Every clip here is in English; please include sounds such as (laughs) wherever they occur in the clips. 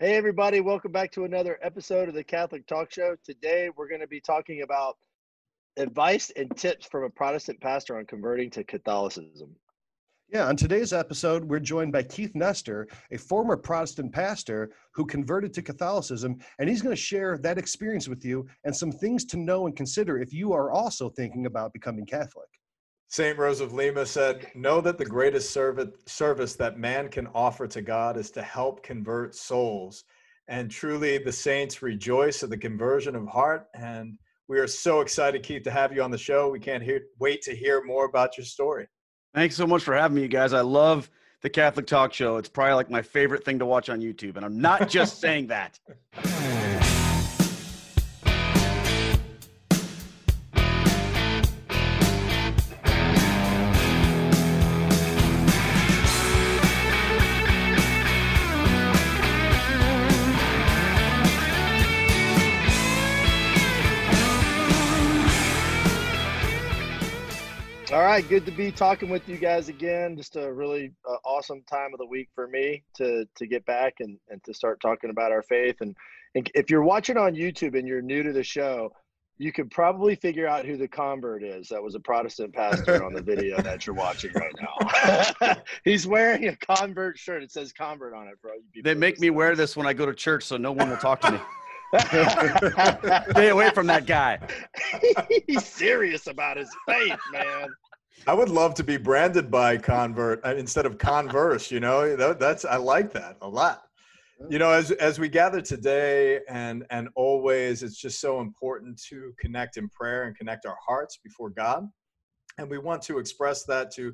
Hey, everybody, welcome back to another episode of the Catholic Talk Show. Today, we're going to be talking about advice and tips from a Protestant pastor on converting to Catholicism. Yeah, on today's episode, we're joined by Keith Nester, a former Protestant pastor who converted to Catholicism, and he's going to share that experience with you and some things to know and consider if you are also thinking about becoming Catholic. St. Rose of Lima said, Know that the greatest service that man can offer to God is to help convert souls. And truly, the saints rejoice at the conversion of heart. And we are so excited, Keith, to have you on the show. We can't hear, wait to hear more about your story. Thanks so much for having me, you guys. I love the Catholic Talk Show. It's probably like my favorite thing to watch on YouTube. And I'm not just (laughs) saying that. Right, good to be talking with you guys again. Just a really uh, awesome time of the week for me to to get back and, and to start talking about our faith. And, and if you're watching on YouTube and you're new to the show, you could probably figure out who the convert is. That was a Protestant pastor on the video (laughs) that you're watching right now. (laughs) He's wearing a convert shirt. It says convert on it, bro. They make me wear this when I go to church, so no one will talk to me. (laughs) Stay away from that guy. He's serious about his faith, man. I would love to be branded by Convert uh, instead of Converse. You know, that's I like that a lot. You know, as as we gather today and and always, it's just so important to connect in prayer and connect our hearts before God, and we want to express that to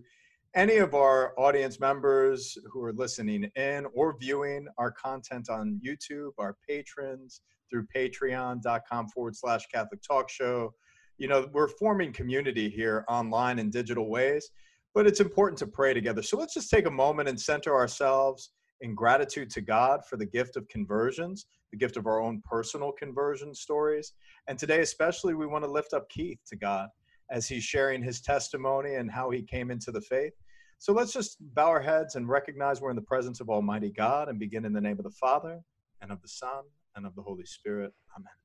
any of our audience members who are listening in or viewing our content on YouTube, our patrons, through patreon.com forward slash Catholic Talk Show. You know, we're forming community here online in digital ways, but it's important to pray together. So let's just take a moment and center ourselves in gratitude to God for the gift of conversions, the gift of our own personal conversion stories. And today, especially, we want to lift up Keith to God as he's sharing his testimony and how he came into the faith. So let's just bow our heads and recognize we're in the presence of Almighty God and begin in the name of the Father and of the Son and of the Holy Spirit. Amen.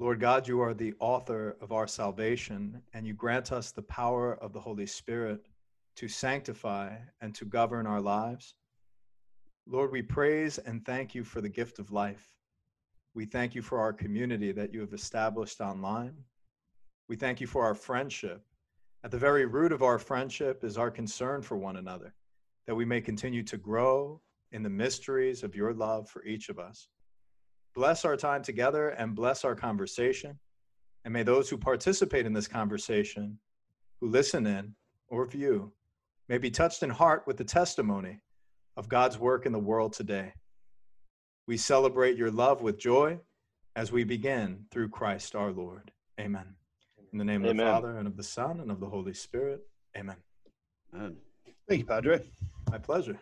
Lord God, you are the author of our salvation, and you grant us the power of the Holy Spirit to sanctify and to govern our lives. Lord, we praise and thank you for the gift of life. We thank you for our community that you have established online. We thank you for our friendship. At the very root of our friendship is our concern for one another, that we may continue to grow in the mysteries of your love for each of us. Bless our time together and bless our conversation. And may those who participate in this conversation, who listen in or view, may be touched in heart with the testimony of God's work in the world today. We celebrate your love with joy as we begin through Christ our Lord. Amen. In the name Amen. of the Father and of the Son and of the Holy Spirit. Amen. Amen. Thank you, Padre. My pleasure.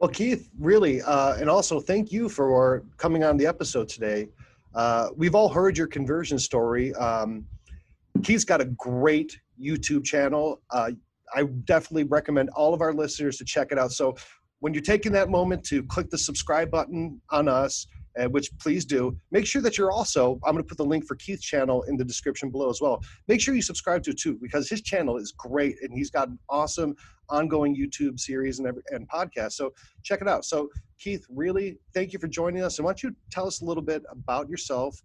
Well, Keith, really, uh, and also thank you for coming on the episode today. Uh, we've all heard your conversion story. Um, Keith's got a great YouTube channel. Uh, I definitely recommend all of our listeners to check it out. So, when you're taking that moment to click the subscribe button on us, uh, which please do. Make sure that you're also, I'm going to put the link for Keith's channel in the description below as well. Make sure you subscribe to it too, because his channel is great and he's got an awesome ongoing YouTube series and, every, and podcast. So check it out. So, Keith, really thank you for joining us. And why don't you tell us a little bit about yourself,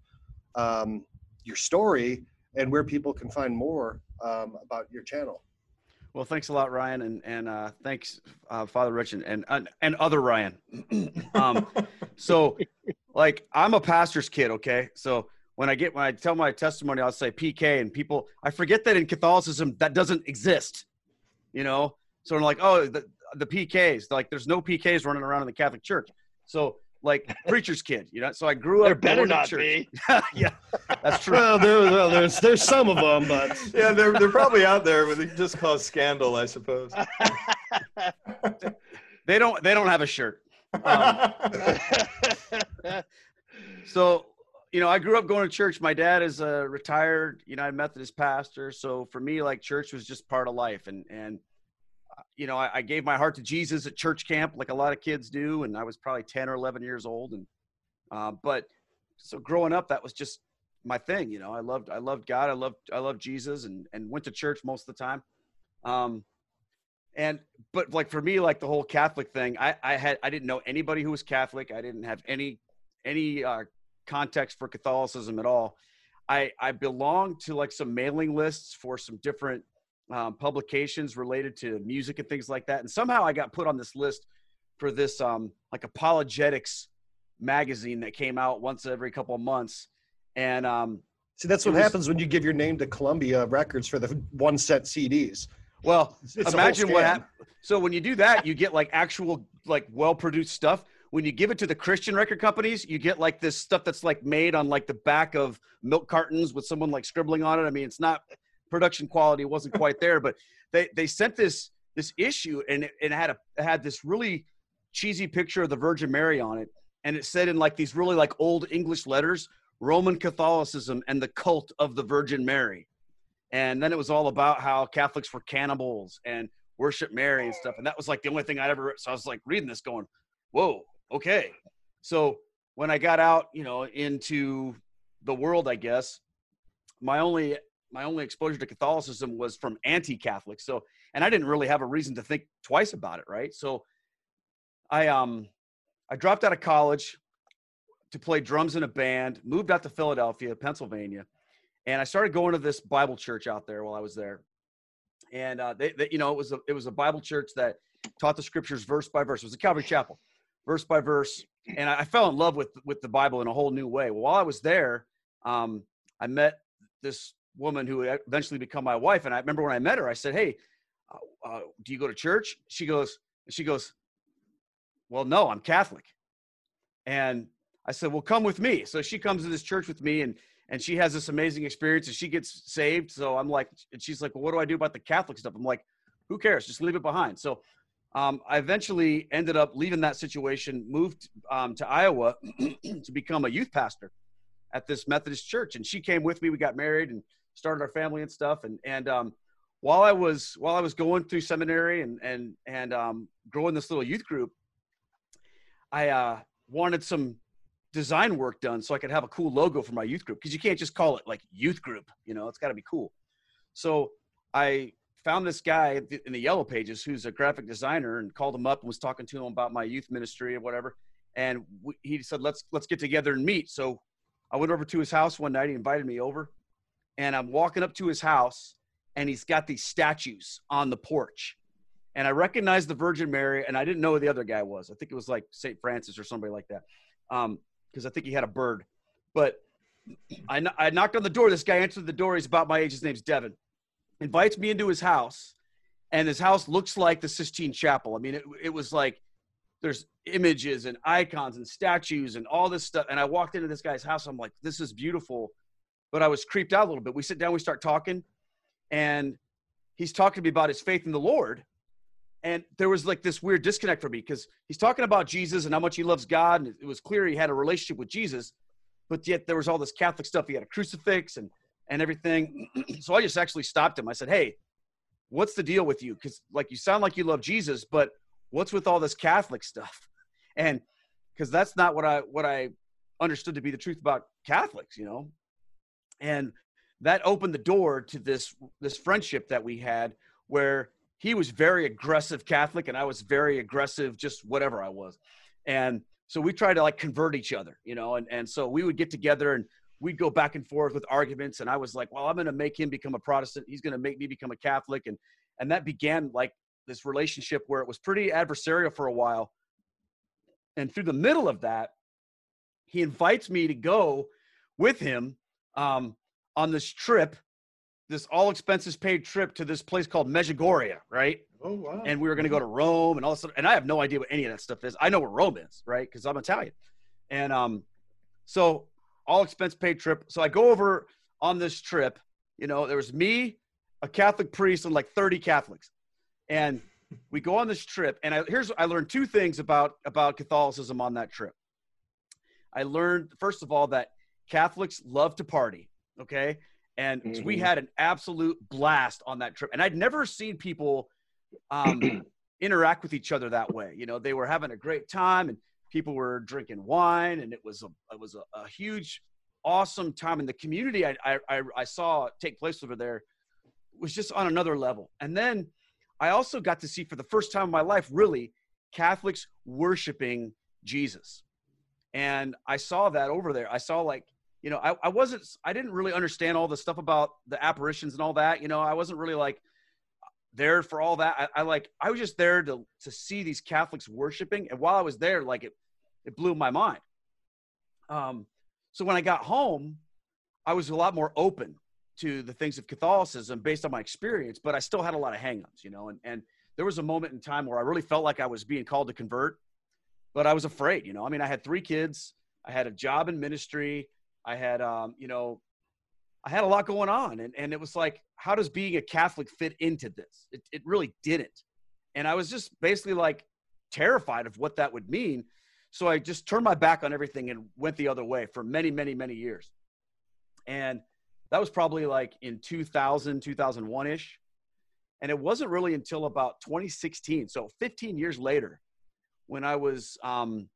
um, your story, and where people can find more um, about your channel? Well, thanks a lot, Ryan, and and uh, thanks, uh, Father Rich, and and, and other Ryan. (clears throat) um, so, like, I'm a pastor's kid, okay? So when I get when I tell my testimony, I'll say PK, and people I forget that in Catholicism that doesn't exist, you know. So I'm like, oh, the the PKs, like, there's no PKs running around in the Catholic Church. So like (laughs) preacher's kid, you know. So I grew up. There better not be. (laughs) yeah, that's true. well, there, well, there's there's some of them, but (laughs) yeah, they're they're probably out there, but they just cause scandal, I suppose. they don't they don't have a shirt. Um, so you know, I grew up going to church. My dad is a retired United Methodist pastor, so for me, like church was just part of life, and and you know, I, I, gave my heart to Jesus at church camp, like a lot of kids do, and I was probably ten or eleven years old. And uh, but so growing up, that was just my thing. You know, I loved I loved God, I loved I loved Jesus, and and went to church most of the time. Um, and but like for me, like the whole Catholic thing, I I had I didn't know anybody who was Catholic. I didn't have any any uh, context for Catholicism at all. I I belonged to like some mailing lists for some different um, publications related to music and things like that. And somehow I got put on this list for this um, like apologetics magazine that came out once every couple of months. And um, see, that's what was, happens when you give your name to Columbia Records for the one set CDs. Well, (laughs) it's imagine what happened. So when you do that, you get like actual like well produced stuff. When you give it to the Christian record companies, you get like this stuff that's like made on like the back of milk cartons with someone like scribbling on it. I mean, it's not production quality wasn't quite there, but they they sent this this issue and it, it had a it had this really cheesy picture of the Virgin Mary on it, and it said in like these really like old English letters, Roman Catholicism and the cult of the Virgin Mary, and then it was all about how Catholics were cannibals and worship Mary and stuff, and that was like the only thing I'd ever. So I was like reading this, going, "Whoa, okay." So when I got out, you know, into the world, I guess my only my only exposure to Catholicism was from anti-Catholics. So, and I didn't really have a reason to think twice about it, right? So, I um, I dropped out of college to play drums in a band, moved out to Philadelphia, Pennsylvania, and I started going to this Bible church out there while I was there. And uh, they, they, you know, it was a it was a Bible church that taught the scriptures verse by verse. It was a Calvary Chapel, verse by verse, and I, fell in love with with the Bible in a whole new way. While I was there, um, I met this woman who eventually become my wife. And I remember when I met her, I said, "Hey, uh, uh, do you go to church?" She goes, "She goes, well, no, I'm Catholic." And I said, "Well, come with me." So she comes to this church with me, and and she has this amazing experience, and she gets saved. So I'm like, and she's like, "Well, what do I do about the Catholic stuff?" I'm like, "Who cares? Just leave it behind." So um, I eventually ended up leaving that situation, moved um, to Iowa (clears throat) to become a youth pastor at this Methodist church, and she came with me. We got married, and started our family and stuff. And and um, while I was while I was going through seminary and and and um, growing this little youth group, I uh, wanted some design work done so I could have a cool logo for my youth group because you can't just call it like youth group, you know, it's got to be cool. So I found this guy in the yellow pages who's a graphic designer and called him up and was talking to him about my youth ministry or whatever. And he said, let's, let's get together and meet. So I went over to his house one night. He invited me over and I'm walking up to his house and he's got these statues on the porch. And I recognized the Virgin Mary and I didn't know who the other guy was. I think it was like St. Francis or somebody like that. Um, because I think he had a bird. But I, I knocked on the door. This guy answered the door. He's about my age. His name's Devin. Invites me into his house. And his house looks like the Sistine Chapel. I mean, it, it was like there's images and icons and statues and all this stuff. And I walked into this guy's house. I'm like, this is beautiful but I was creeped out a little bit. We sit down, we start talking, and he's talking to me about his faith in the Lord. And there was like this weird disconnect for me because he's talking about Jesus and how much he loves God. And it was clear he had a relationship with Jesus, but yet there was all this Catholic stuff. He had a crucifix and, and everything. (clears throat) so I just actually stopped him. I said, Hey, what's the deal with you? Because like you sound like you love Jesus, but what's with all this Catholic stuff? And because that's not what I what I understood to be the truth about Catholics, you know and that opened the door to this this friendship that we had where he was very aggressive catholic and i was very aggressive just whatever i was. And so we tried to like convert each other you know and, and so we would get together and we'd go back and forth with arguments and i was like well i'm going to make him become a protestant. He's going to make me become a catholic. And and that began like this relationship where it was pretty adversarial for a while. And through the middle of that he invites me to go with him um, on this trip, this all expenses paid trip to this place called Medjugorje, right? Oh wow! And we were going to go to Rome and all this, and I have no idea what any of that stuff is. I know where Rome is, right? Because I'm Italian, and um, so all expense paid trip. So I go over on this trip. You know, there was me, a Catholic priest, and like 30 Catholics, and we go on this trip. And I, here's I learned two things about about Catholicism on that trip. I learned first of all that Catholics love to party. Okay. And mm-hmm. we had an absolute blast on that trip. And I'd never seen people um, (clears throat) interact with each other that way. You know, they were having a great time and people were drinking wine and it was a, it was a, a huge, awesome time. And the community I, I, I saw take place over there was just on another level. And then I also got to see for the first time in my life, really, Catholics worshiping Jesus. And I saw that over there. I saw like, you know, I, I wasn't, I didn't really understand all the stuff about the apparitions and all that. You know, I wasn't really like there for all that. I, I like, I was just there to, to see these Catholics worshiping. And while I was there, like it, it blew my mind. Um, so when I got home, I was a lot more open to the things of Catholicism based on my experience, but I still had a lot of hangups, you know, and, and there was a moment in time where I really felt like I was being called to convert, but I was afraid, you know, I mean, I had three kids, I had a job in ministry. I had, um, you know, I had a lot going on and, and it was like, how does being a Catholic fit into this? It, it really didn't. And I was just basically like terrified of what that would mean. So I just turned my back on everything and went the other way for many, many, many years. And that was probably like in 2000, 2001 ish. And it wasn't really until about 2016, so 15 years later, when I was um,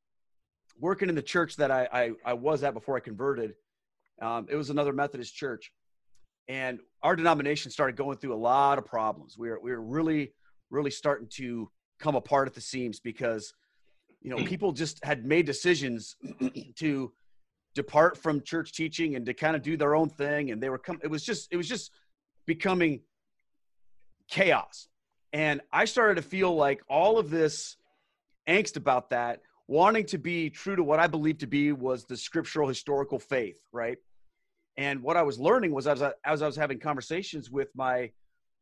working in the church that I, I, I was at before I converted. Um, it was another Methodist church. And our denomination started going through a lot of problems. We were, we were really, really starting to come apart at the seams because you know people just had made decisions (clears throat) to depart from church teaching and to kind of do their own thing and they were coming, it was just it was just becoming chaos and i started to feel like all of this angst about that wanting to be true to what i believed to be was the scriptural historical faith right? And what i was learning was as i, as I was having conversations with my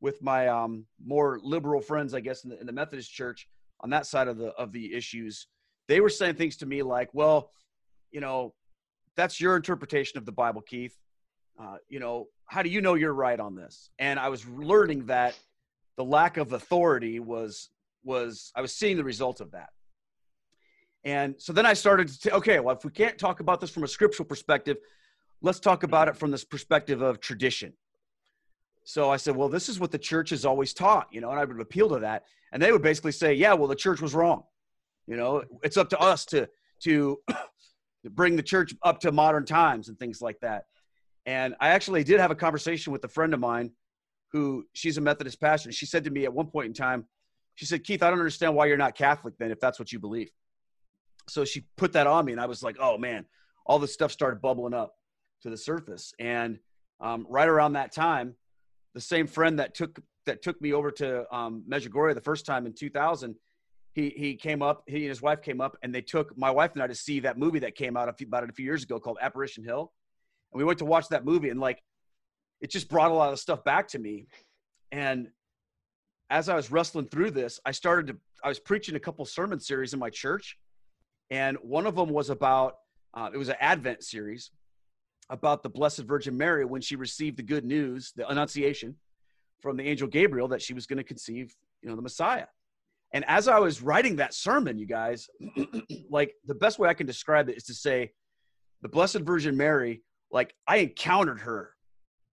with my um, more liberal friends i guess in the, in the methodist church on that side of the of the issues they were saying things to me like well you know that's your interpretation of the bible keith. Uh, you know how do you know you're right on this? And i was learning that the lack of authority was was i was seeing the result of that and so then i started to say okay well if we can't talk about this from a scriptural perspective let's talk about it from this perspective of tradition so i said well this is what the church has always taught you know and i would appeal to that and they would basically say yeah well the church was wrong you know, it's up to us to to (clears throat) bring the church up to modern times and things like that. And I actually did have a conversation with a friend of mine who she's a Methodist pastor. She said to me at one point in time, she said, Keith, I don't understand why you're not Catholic then if that's what you believe. So she put that on me, and I was like, oh man, all this stuff started bubbling up to the surface. And um, right around that time, the same friend that took that took me over to um, the first time in 2000 he he came up, he and his wife came up, and they took my wife and I to see that movie that came out a few, about it a few years ago called Apparition Hill, and we went to watch that movie, and like, it just brought a lot of stuff back to me, and as I was wrestling through this, I started to I was preaching a couple sermon series in my church, and one of them was about uh, it was an Advent series about the Blessed Virgin Mary when she received the good news, the Annunciation, from the angel Gabriel that she was going to conceive, you know, the Messiah. And as I was writing that sermon, you guys, (clears throat) like the best way I can describe it is to say, the Blessed Virgin Mary, like I encountered her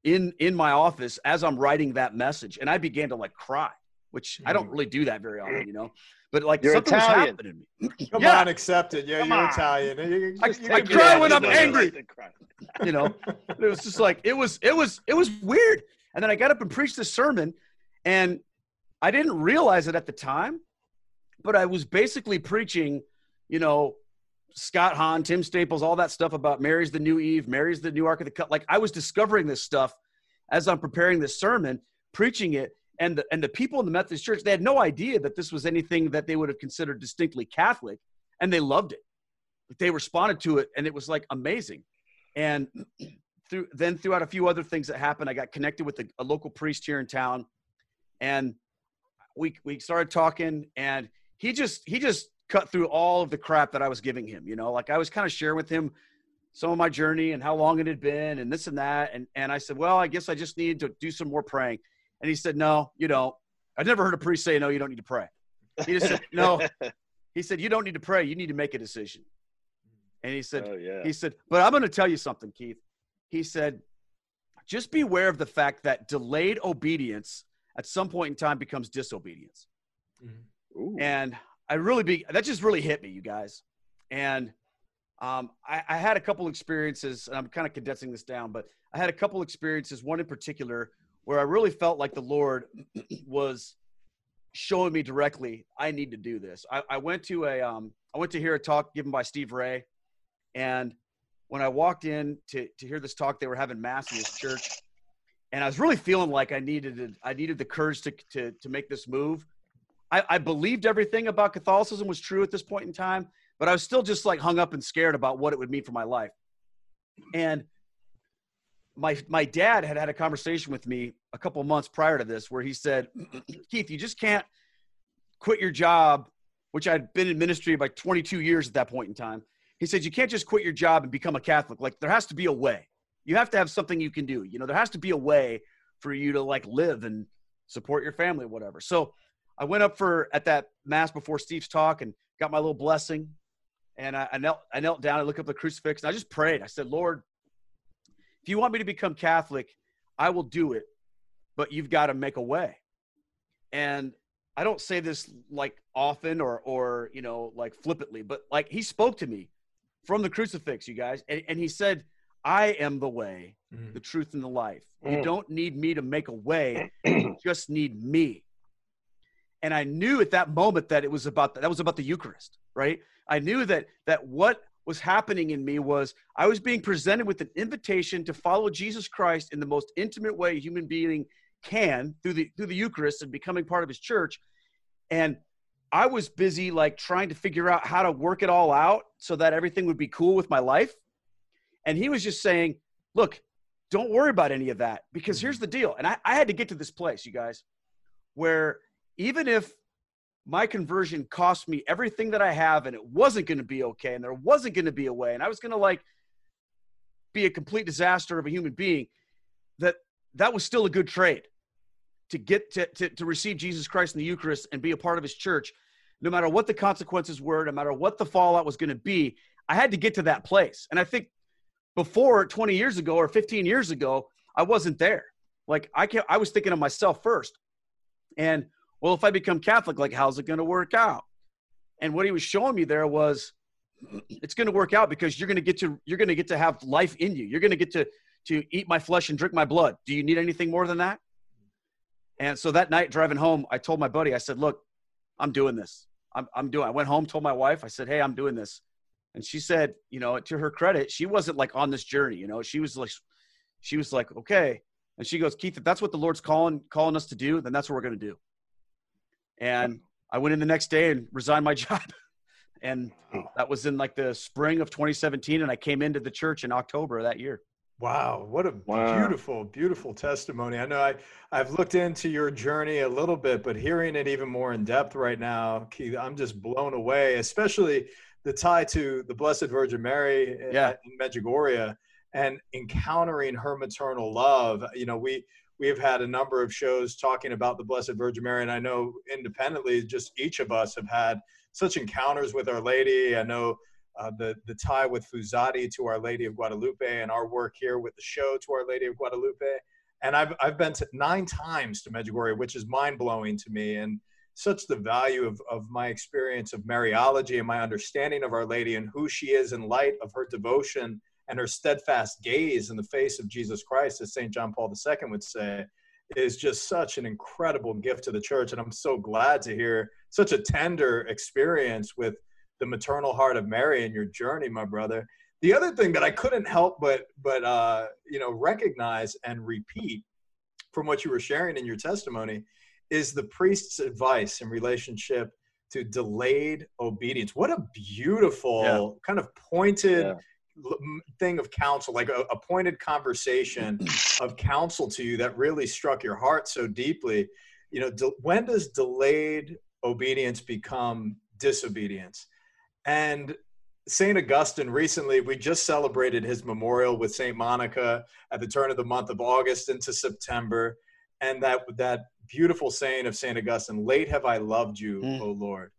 in in my office as I'm writing that message, and I began to like cry, which I don't mm. really do that very often, you know. But like you're something Italian. was happening. (laughs) Come yeah. on, accept it. Yeah, Come you're on. Italian. You, you, I, you I cry when I'm angry. you know, it was just like it was it was it was weird. And then I got up and preached the sermon, and I didn't realize it at the time, but I was basically preaching, you know, Scott Hahn, Tim Staples, all that stuff about Mary's the new Eve, Mary's the new Ark of the Cut. Like I was discovering this stuff as I'm preparing this sermon, preaching it, and the, and the people in the Methodist Church they had no idea that this was anything that they would have considered distinctly Catholic, and they loved it. They responded to it, and it was like amazing. And (clears throat) through then throughout a few other things that happened, I got connected with a, a local priest here in town, and we we started talking, and he just he just cut through all of the crap that I was giving him. You know, like I was kind of sharing with him some of my journey and how long it had been and this and that. And and I said, well, I guess I just need to do some more praying. And he said, no, you don't. I've never heard a priest say, no, you don't need to pray. He just said, no. (laughs) He said, you don't need to pray. You need to make a decision. And he said, oh, yeah. he said, but I'm going to tell you something, Keith. He said, just beware of the fact that delayed obedience at some point in time becomes disobedience. Mm-hmm. And I really be that just really hit me, you guys. And um, I, I, had a couple experiences, and I'm kind of condensing this down, but I had a couple experiences, one in particular, where I really felt like the Lord was showing me directly, I need to do this. I, I went to a, um, I went to hear a talk given by Steve Ray, and when I walked in to to hear this talk, they were having mass in this church, and I was really feeling like I needed to, I needed the courage to to to make this move. I, I believed everything about Catholicism was true at this point in time, but I was still just like hung up and scared about what it would mean for my life. And my my dad had had a conversation with me a couple months prior to this where he said, (clears throat) "Keith, you just can't quit your job, which I'd been in ministry by 22 years at that point in time." He said, "You can't just quit your job and become a Catholic. Like there has to be a way. You have to have something you can do. You know, there has to be a way for you to like live and support your family, whatever." So I went up for at that mass before Steve's talk and got my little blessing. And I, I knelt, I knelt down, I looked up the crucifix, and I just prayed. I said, Lord, if you want me to become Catholic, I will do it, but you've got to make a way. And I don't say this like often or or you know like flippantly, but like he spoke to me from the crucifix, you guys, and, and he said, "I am the way, mm. the truth, and the life. Mm. You don't need me to make a way; (clears throat) you just need me." and I knew at that moment that it was about that was about the Eucharist, right? I knew that that what was happening in me was I was being presented with an invitation to follow Jesus Christ in the most intimate way a human being can through the through the Eucharist and becoming part of his church. And I was busy like trying to figure out how to work it all out so that everything would be cool with my life. And he was just saying, look, don't worry about any of that because here's mm-hmm. the deal. And I, I had to get to this place, you guys, where even if my conversion cost me everything that I have and it wasn't going to be okay and there wasn't going to be a way and I was going to like be a complete disaster of a human being that that was still a good trade. To get to, to, to receive Jesus Christ in the Eucharist and be a part of his church no matter what the consequences were no matter what the fallout was going to be I had to get to that place. And I think before 20 years ago or 15 years ago I wasn't there. Like I can't, I was thinking of myself first. And well, if I become Catholic, like, how's it going to work out? And what he was showing me there was it's going to work out because you're going to get to you're going to get to have life in you. You're going to get to to eat my flesh and drink my blood. Do you need anything more than that? And so that night driving home, I told my buddy, I said, "Look, I'm doing this. I'm I'm doing." I went home, told my wife, I said, "Hey, I'm doing this." And she said, you know, to her credit, she wasn't like on this journey, you know. She was like she was like, "Okay." And she goes, "Keith, if that's what the Lord's calling calling us to do, then that's what we're going to do." And I went in the next day and resigned my (laughs) job. and oh. that was in like the spring of 2017. And I came into the church in October of that year. Wow, what a wow. beautiful, beautiful testimony. I know I, I've looked into your journey a little bit, but hearing it even more in depth right now, Keith, I'm just blown away, especially the tie to the Blessed Virgin Mary uh, yeah. in Medjugorje and encountering her maternal love. You know, we we have had a number of shows talking about the Blessed Virgin Mary, and I know independently, just each of us have had such encounters with Our Lady. I know uh, the the tie with Fuzati to Our Lady of Guadalupe, and our work here with the show to Our Lady of Guadalupe. And I've I've been to nine times to Medjugorje, which is mind blowing to me, and such the value of, of my experience of Mariology and my understanding of Our Lady and who she is in light of her devotion and her steadfast gaze in the face of Jesus Christ, as St. John Paul II would say, is just such an incredible gift to the church. And I'm so glad to hear such a tender experience with the maternal heart of Mary in your journey, my brother. The other thing that I couldn't help but but uh, you know recognize and repeat from what you were sharing in your testimony is the priest's advice in relationship to delayed obedience. What a beautiful yeah. kind of pointed yeah thing of counsel, like a, a pointed conversation (clears throat) of counsel to you that really struck your heart so deeply. You know, de- when does delayed obedience become disobedience? And St. Augustine recently, we just celebrated his memorial with St. Monica at the turn of the month of August into September. And that, that beautiful saying of St. Augustine, late have I loved you, mm. O Lord.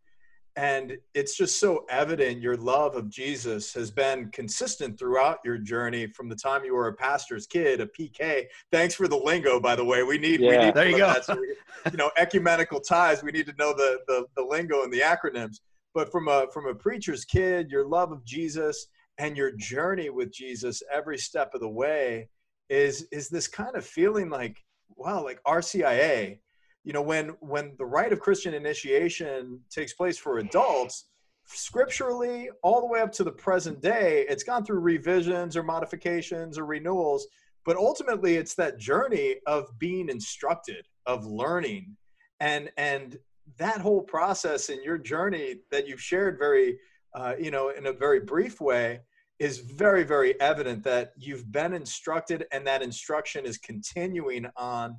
And it's just so evident your love of Jesus has been consistent throughout your journey from the time you were a pastor's kid, a PK. Thanks for the lingo, by the way. We need, yeah, we need there you go. So we, you know, ecumenical ties. We need to know the, the the lingo and the acronyms. But from a from a preacher's kid, your love of Jesus and your journey with Jesus every step of the way is is this kind of feeling like wow, like RCIA you know when when the rite of christian initiation takes place for adults scripturally all the way up to the present day it's gone through revisions or modifications or renewals but ultimately it's that journey of being instructed of learning. And and that whole process in your journey that you've shared very uh, you know in a very brief way is very very evident that you've been instructed and that instruction is continuing on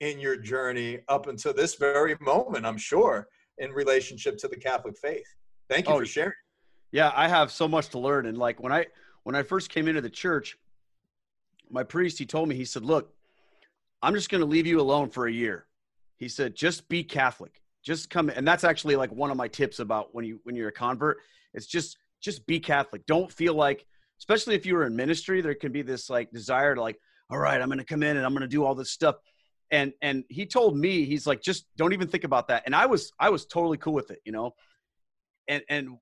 in your journey up until this very moment, I'm sure, in relationship to the Catholic faith. Thank you oh, for sharing. Yeah, I have so much to learn. And like when I when I first came into the church, my priest he told me he said, "Look, I'm just going to leave you alone for a year." He said, "Just be Catholic. Just come." And that's actually like one of my tips about when you when you're a convert. It's just just be Catholic. Don't feel like, especially if you were in ministry, there can be this like desire to like, all right, I'm going to come in and I'm going to do all this stuff and and he told me he's like just don't even think about that. And i was i was totally cool with it you know? And and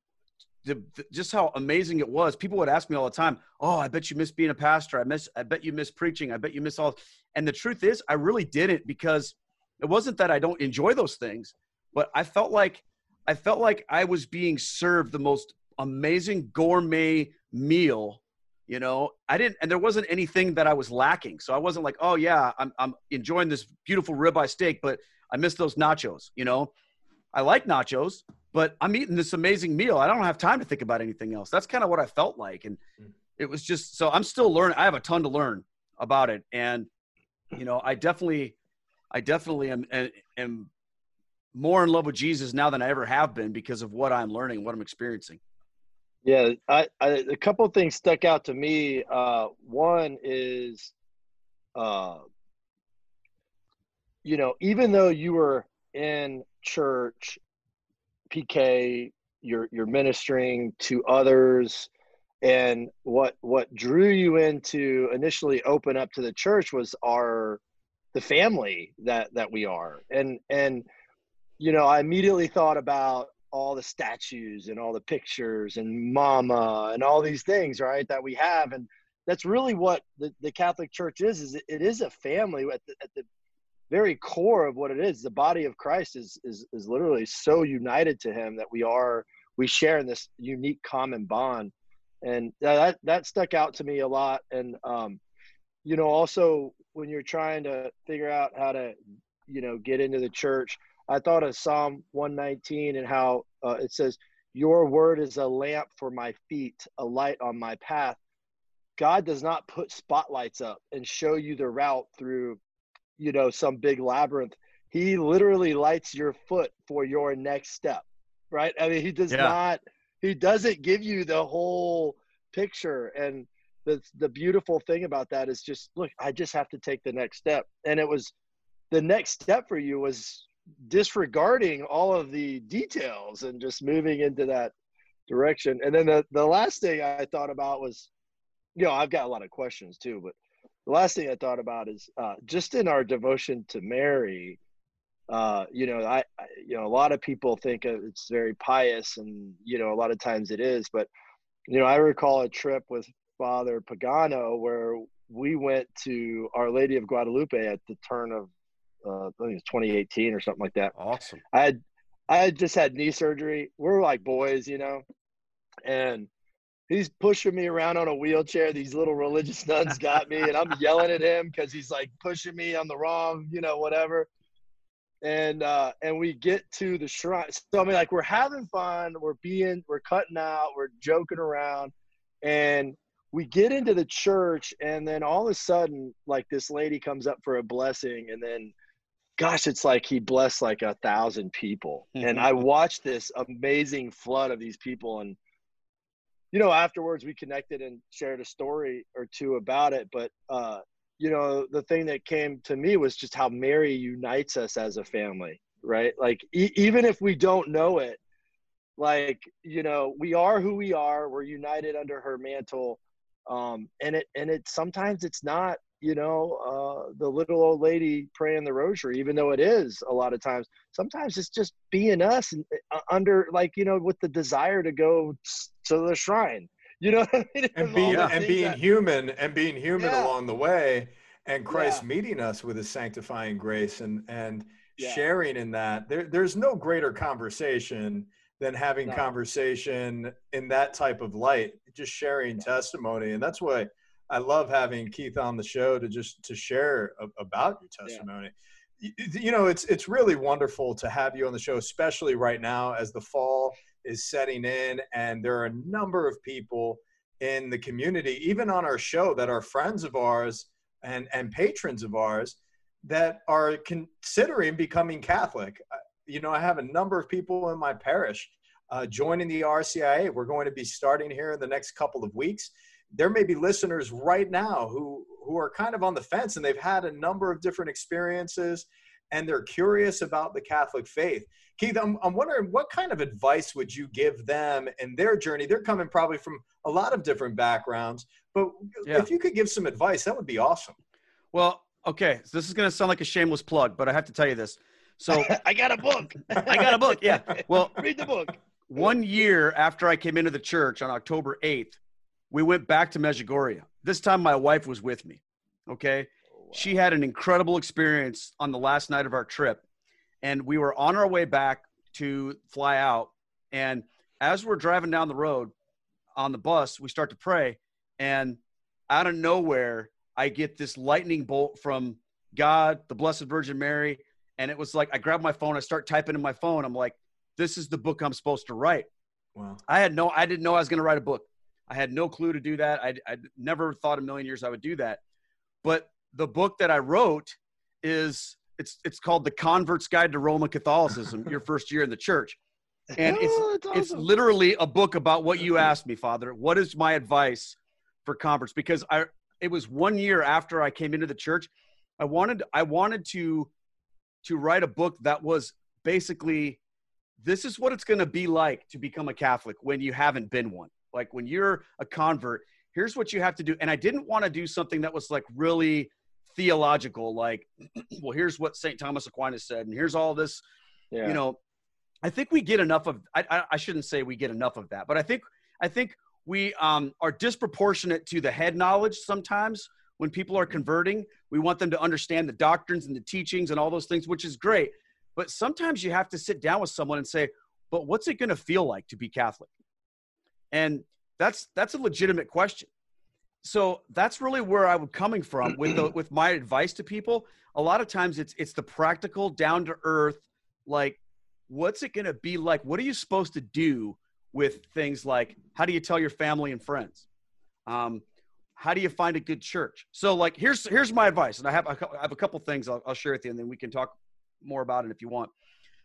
the, the, just how amazing it was. People would ask me all the time oh i bet you miss being a pastor. I miss i bet you miss preaching. I bet you miss all and the truth is i really didn't because it wasn't that i don't enjoy those things but i felt like i felt like i was being served the most amazing gourmet meal you know i didn't and there wasn't anything that i was lacking. So i wasn't like oh yeah i'm, I'm enjoying this beautiful ribeye steak but i miss those nachos you know? I like nachos but i'm eating this amazing meal. I don't have time to think about anything else. That's kind of what i felt like and mm. it was just so i'm still learning i have a ton to learn about it and you know i definitely i definitely am, am more in love with jesus now than i ever have been because of what i'm learning what i'm experiencing yeah, I, I a couple things stuck out to me. Uh, one is, uh, you know, even though you were in church, PK, you're you're ministering to others, and what what drew you into initially open up to the church was our the family that that we are, and and you know, I immediately thought about all the statues and all the pictures and mama and all these things right that we have and that's really what the, the catholic church is is it, it is a family at the, at the very core of what it is. The body of christ is, is is literally so united to him that we are we share in this unique common bond. And that that stuck out to me a lot. And um you know also when you're trying to figure out how to you know get into the church I thought of Psalm 119 and how uh, it says, Your word is a lamp for my feet, a light on my path. God does not put spotlights up and show you the route through, you know, some big labyrinth. He literally lights your foot for your next step, right? I mean, he does yeah. not, he doesn't give you the whole picture. And the, the beautiful thing about that is just, look, I just have to take the next step. And it was, the next step for you was disregarding all of the details and just moving into that direction. And then the, the last thing I thought about was, you know, I've got a lot of questions too, but the last thing I thought about is uh, just in our devotion to Mary, uh, you know, I, I, you know, a lot of people think it's very pious and, you know, a lot of times it is, but, you know, I recall a trip with Father Pagano where we went to Our Lady of Guadalupe at the turn of uh, I think it's 2018 or something like that. Awesome. I had I had just had knee surgery. We're like boys, you know, and he's pushing me around on a wheelchair. These little religious nuns got me, and I'm yelling at him because he's like pushing me on the wrong, you know, whatever. And uh, and we get to the shrine. So I mean, like we're having fun. We're being, we're cutting out. We're joking around, and we get into the church, and then all of a sudden, like this lady comes up for a blessing, and then gosh, it's like he blessed like a thousand people. and I (laughs) watched this amazing flood of these people. And, you know, afterwards we connected and shared a story or two about it. But, uh, you know, the thing that came to me was just how Mary unites us as a family, right? Like, e- even if we don't know it, like you know we are who we are we're united under her mantle um and it and it sometimes it's not you know uh the little old lady praying the rosary even though it is a lot of times sometimes it's just being us and uh, under like you know with the desire to go to the shrine you know (laughs) I mean? and being and being that- human and being human Yeah. along the way and christ Yeah. meeting us with his sanctifying grace and and Yeah. sharing in that there, there's no greater conversation than having No. conversation in that type of light just sharing testimony and that's why i love having keith on the show to just to share a- about your testimony. Y- you know it's it's really wonderful to have you on the show especially right now as the fall is setting in and there are a number of people in the community even on our show that are friends of ours and and patrons of ours that are considering becoming catholic. You know i have a number of people in my parish uh, joining the rcia we're going to be starting here in the next couple of weeks there may be listeners right now who who are kind of on the fence and they've had a number of different experiences and they're curious about the catholic faith keith i'm, I'm wondering what kind of advice would you give them in their journey they're coming probably from a lot of different backgrounds but Yeah. if you could give some advice that would be awesome Well, okay. So this is going to sound like a shameless plug, but I have to tell you this. So (laughs) i got a book I got a book. Yeah. (laughs) Well, read the book one year after I came into the church on October 8th, we went back to Medjugorje. This time my wife was with me. Okay. Oh, she had an incredible experience on the last night of our trip. And we were on our way back to fly out. And as we're driving down the road on the bus, we start to pray. And out of nowhere, I get this lightning bolt from God, the Blessed Virgin Mary. And it was like, I grab my phone, I start typing in my phone. I'm like, this is the book I'm supposed to write. wow I had no, I didn't know I was going to write a book. I had no clue to do that. I, I never thought a million years I would do that. But the book that I wrote is it's it's called The Convert's Guide to Roman Catholicism. (laughs) your first year in the church, and it's Oh, that's it's literally a book about what you asked me, Father. What is my advice for converts? Because I it was one year after I came into the church. I wanted I wanted to to write a book that was basically this is what it's going to be like to become a Catholic when you haven't been one. Like when you're a convert, here's what you have to do. And I didn't want to do something that was like really theological, like, (clears throat) well, here's what St. Thomas Aquinas said, and here's all this yeah. you know i think we get enough of I, I i shouldn't say we get enough of that but i think i think we um, are disproportionate to the head knowledge sometimes when people are converting we want them to understand the doctrines and the teachings and all those things which is great but sometimes you have to sit down with someone and say but what's it going to feel like to be catholic and that's that's a legitimate question. So that's really where i'm coming from with the, with my advice to people. A lot of times it's it's the practical down to earth like what's it going to be like? What are you supposed to do with things like how do you tell your family and friends? Um, how do you find a good church? So like here's here's my advice and i have a, I have a couple things I'll, I'll share with you and then we can talk more about it if you want.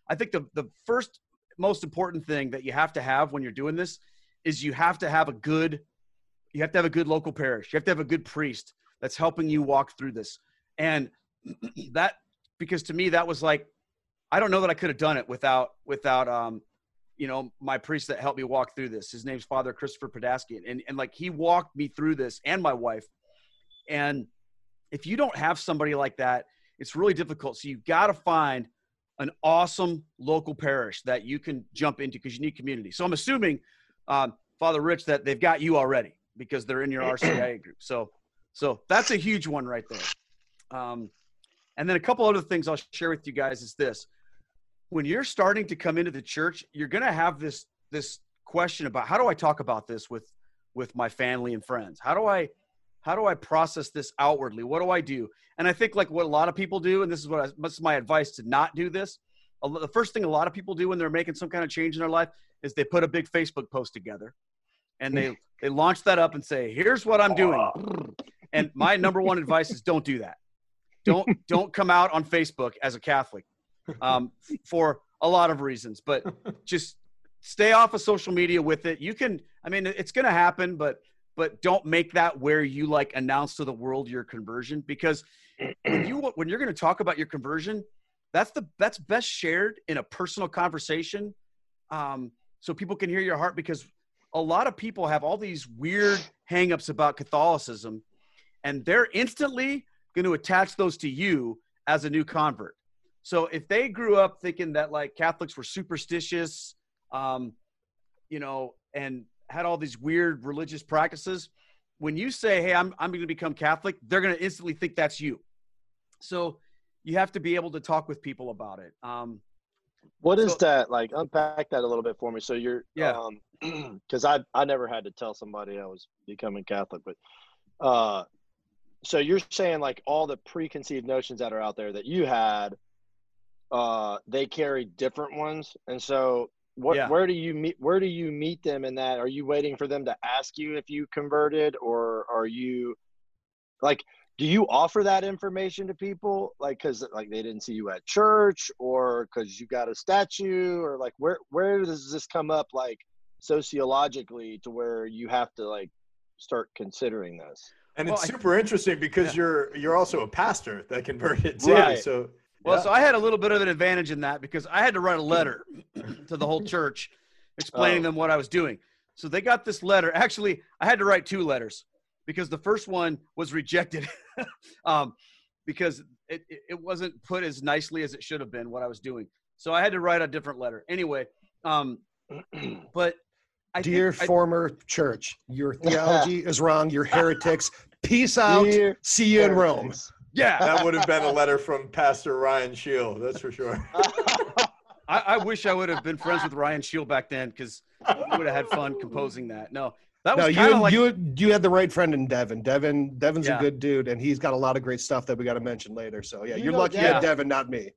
I think the the first most important thing that you have to have when you're doing this is you have to have a good you have to have a good local parish you have to have a good priest that's helping you walk through this and (clears throat) that because to me that was like I don't know that I could have done it without without um you know my priest that helped me walk through this. His name's Father Christopher Podaskian, and and like he walked me through this and my wife. And if you don't have somebody like that, it's really difficult. So you've got to find an awesome local parish that you can jump into because you need community. So I'm assuming, um, Father Rich, that they've got you already because they're in your (clears throat) RCIA group. So so that's a huge one right there. Um, and then a couple other things I'll share with you guys is this when you're starting to come into the church, you're going to have this this question about how do I talk about this with with my family and friends? How do I how do I process this outwardly? What do I do? And I think like what a lot of people do, and this is what I, this is my advice to not do this. A The first thing a lot of people do when they're making some kind of change in their life is they put a big Facebook post together, and they (laughs) they launch that up and say, "Here's what I'm doing." (laughs) And my number one advice is don't do that. Don't don't come out on Facebook as a Catholic um, for a lot of reasons, but just stay off of social media with it. You can, I mean, it's going to happen, but but don't make that where you like announce to the world your conversion because when you when you're going to talk about your conversion, that's the that's best shared in a personal conversation um, so people can hear your heart because a lot of people have all these weird hangups about Catholicism, and they're instantly going to attach those to you as a new convert. So if they grew up thinking that like Catholics were superstitious, um, you know, and had all these weird religious practices, when you say, "Hey, I'm I'm going to become Catholic," they're going to instantly think that's you. So you have to be able to talk with people about it. Um, What is So- that like? Unpack that a little bit for me. So you're Yeah. um (clears throat) because I I never had to tell somebody I was becoming Catholic, but uh so you're saying like all the preconceived notions that are out there that you had uh they carry different ones and so what Yeah. where do you meet where do you meet them in that are you waiting for them to ask you if you converted or are you like do you offer that information to people like because like they didn't see you at church or because you got a statue or like where where does this come up like sociologically to where you have to like start considering this And Well, it's I- super interesting because Yeah. you're you're also a pastor that converted too. Right. So Well, yeah. so I had a little bit of an advantage in that because I had to write a letter (clears throat) to the whole church explaining Oh. them what I was doing. So they got this letter. Actually, I had to write two letters because the first one was rejected (laughs) um, because it, it it wasn't put as nicely as it should have been what I was doing. So I had to write a different letter. Anyway, um, (clears throat) but I think Dear I- former church, your (laughs) theology is wrong. You're heretics. (laughs) Peace out. Dear See you in Rome. yeah, that would have been a letter from Pastor Ryan Scheel, that's for sure. I, I wish I would have been friends with Ryan Scheel back then because we would have had fun composing that. No, that No, you like you you had the right friend in Devin. Devin Devin's Yeah. a good dude, and he's got a lot of great stuff that we got to mention later. So yeah, You you're know lucky you Devin. had Devin, not me.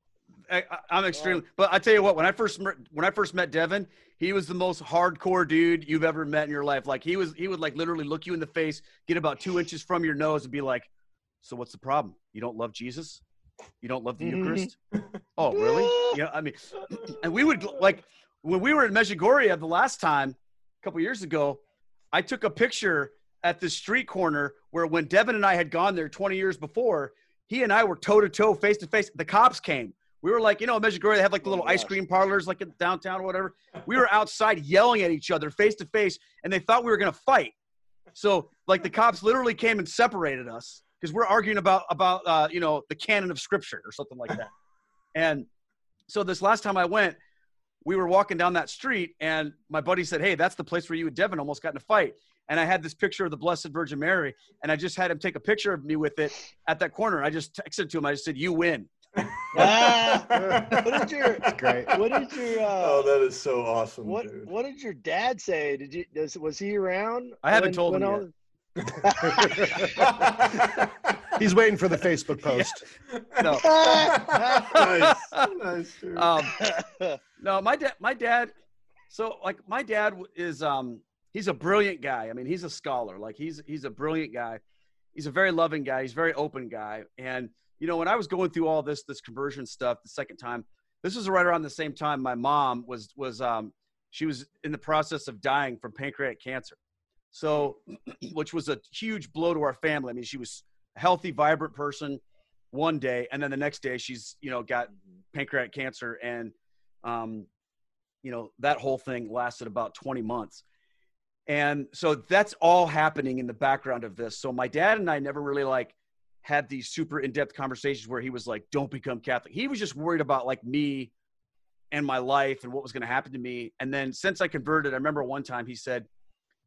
I, I- I'm extremely, but I tell you what, when I first when I first met Devin, he was the most hardcore dude you've ever met in your life. Like he was, he would like literally look you in the face, get about two inches from your nose, and be like, "So what's the problem? You don't love Jesus? You don't love the Mhm. Eucharist? (laughs) oh, really? Yeah, I mean, (clears throat) and we would like when we were in Medjugorje the last time, a couple years ago, I took a picture at the street corner where when Devin and I had gone there 20 years before, he and I were toe to toe, face to face. The cops came. We were like, you know, in Medjugorje, they have like the Oh, little ice cream parlors, like in downtown or whatever. We were outside yelling at each other face to face, and they thought we were going to fight. So, like, the cops literally came and separated us because we're arguing about about uh, you know the canon of scripture or something like that. And so this last time I went, we were walking down that street, and my buddy said, "Hey, that's the place where you and Devin almost got in a fight." And I had this picture of the Blessed Virgin Mary, and I just had him take a picture of me with it at that corner. I just texted to him. I just said, "You win." Ah, (laughs) what did your Great. what did your uh, oh, that is so awesome, what dude. what did your dad say? Did you does, was he around? I haven't when- told when him all- (laughs) (laughs) He's waiting for the Facebook post. No. nice, nice. Um, no, my dad, my dad. So like my dad is um he's a brilliant guy. I mean, he's a scholar. Like he's he's a brilliant guy. He's a very loving guy. He's a very open guy. And you know, when I was going through all this this conversion stuff the second time, this was right around the same time my mom was was um she was in the process of dying from pancreatic cancer. So, (clears throat) which was a huge blow to our family. I mean, she was a healthy, vibrant person one day, and then the next day she's you know got pancreatic cancer. And um, you know that whole thing lasted about 20 months. And so that's all happening in the background of this. So my dad and i never really like had these super in-depth conversations where he was like don't become catholic. He was just worried about like me and my life and what was going to happen to me. And then since i converted i remember one time he said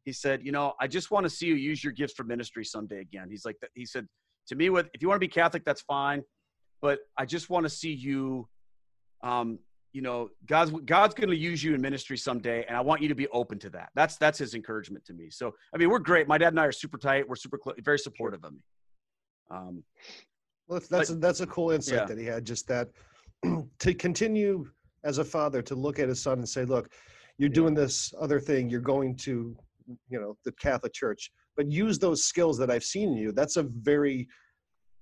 he said you know i just want to see you use your gifts for ministry someday again he's like he said to me with if you want to be catholic that's fine but i just want to see you um, you know, God's God's going to use you in ministry someday, and I want you to be open to that. That's that's his encouragement to me. So, I mean, we're great. My dad and I are super tight. We're super cl- very supportive of me. Um, Well, that's that's a, that's a cool insight Yeah. that he had. Just that (clears throat) to continue as a father to look at his son and say, "Look, you're Yeah. doing this other thing. You're going to, you know, the Catholic Church, but use those skills that I've seen in you." That's a very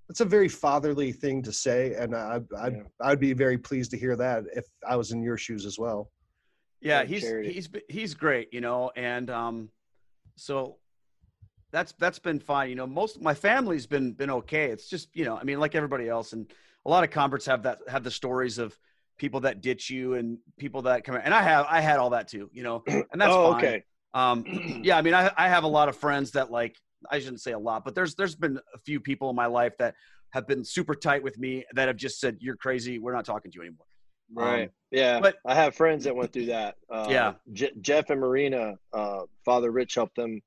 that's a very fatherly thing to say, and I, I'd Yeah. I'd be very pleased to hear that if I was in your shoes as well. yeah, he's charity. he's he's great, you know, and um, so that's that's been fine. You know, most my family's been been okay. It's just you know, I mean, like everybody else, and a lot of converts have that have the stories of people that ditch you and people that come. And I have I had all that too, you know, and that's oh, fine. okay. Um, (clears throat) yeah, I mean, I, I have a lot of friends that like I shouldn't say a lot, but there's there's been a few people in my life that have been super tight with me that have just said, "You're crazy. We're not talking to you anymore." Right. Um, yeah. but- I have friends that went through that. Uh, Yeah. Je- Jeff and Marina, uh, Father Rich helped them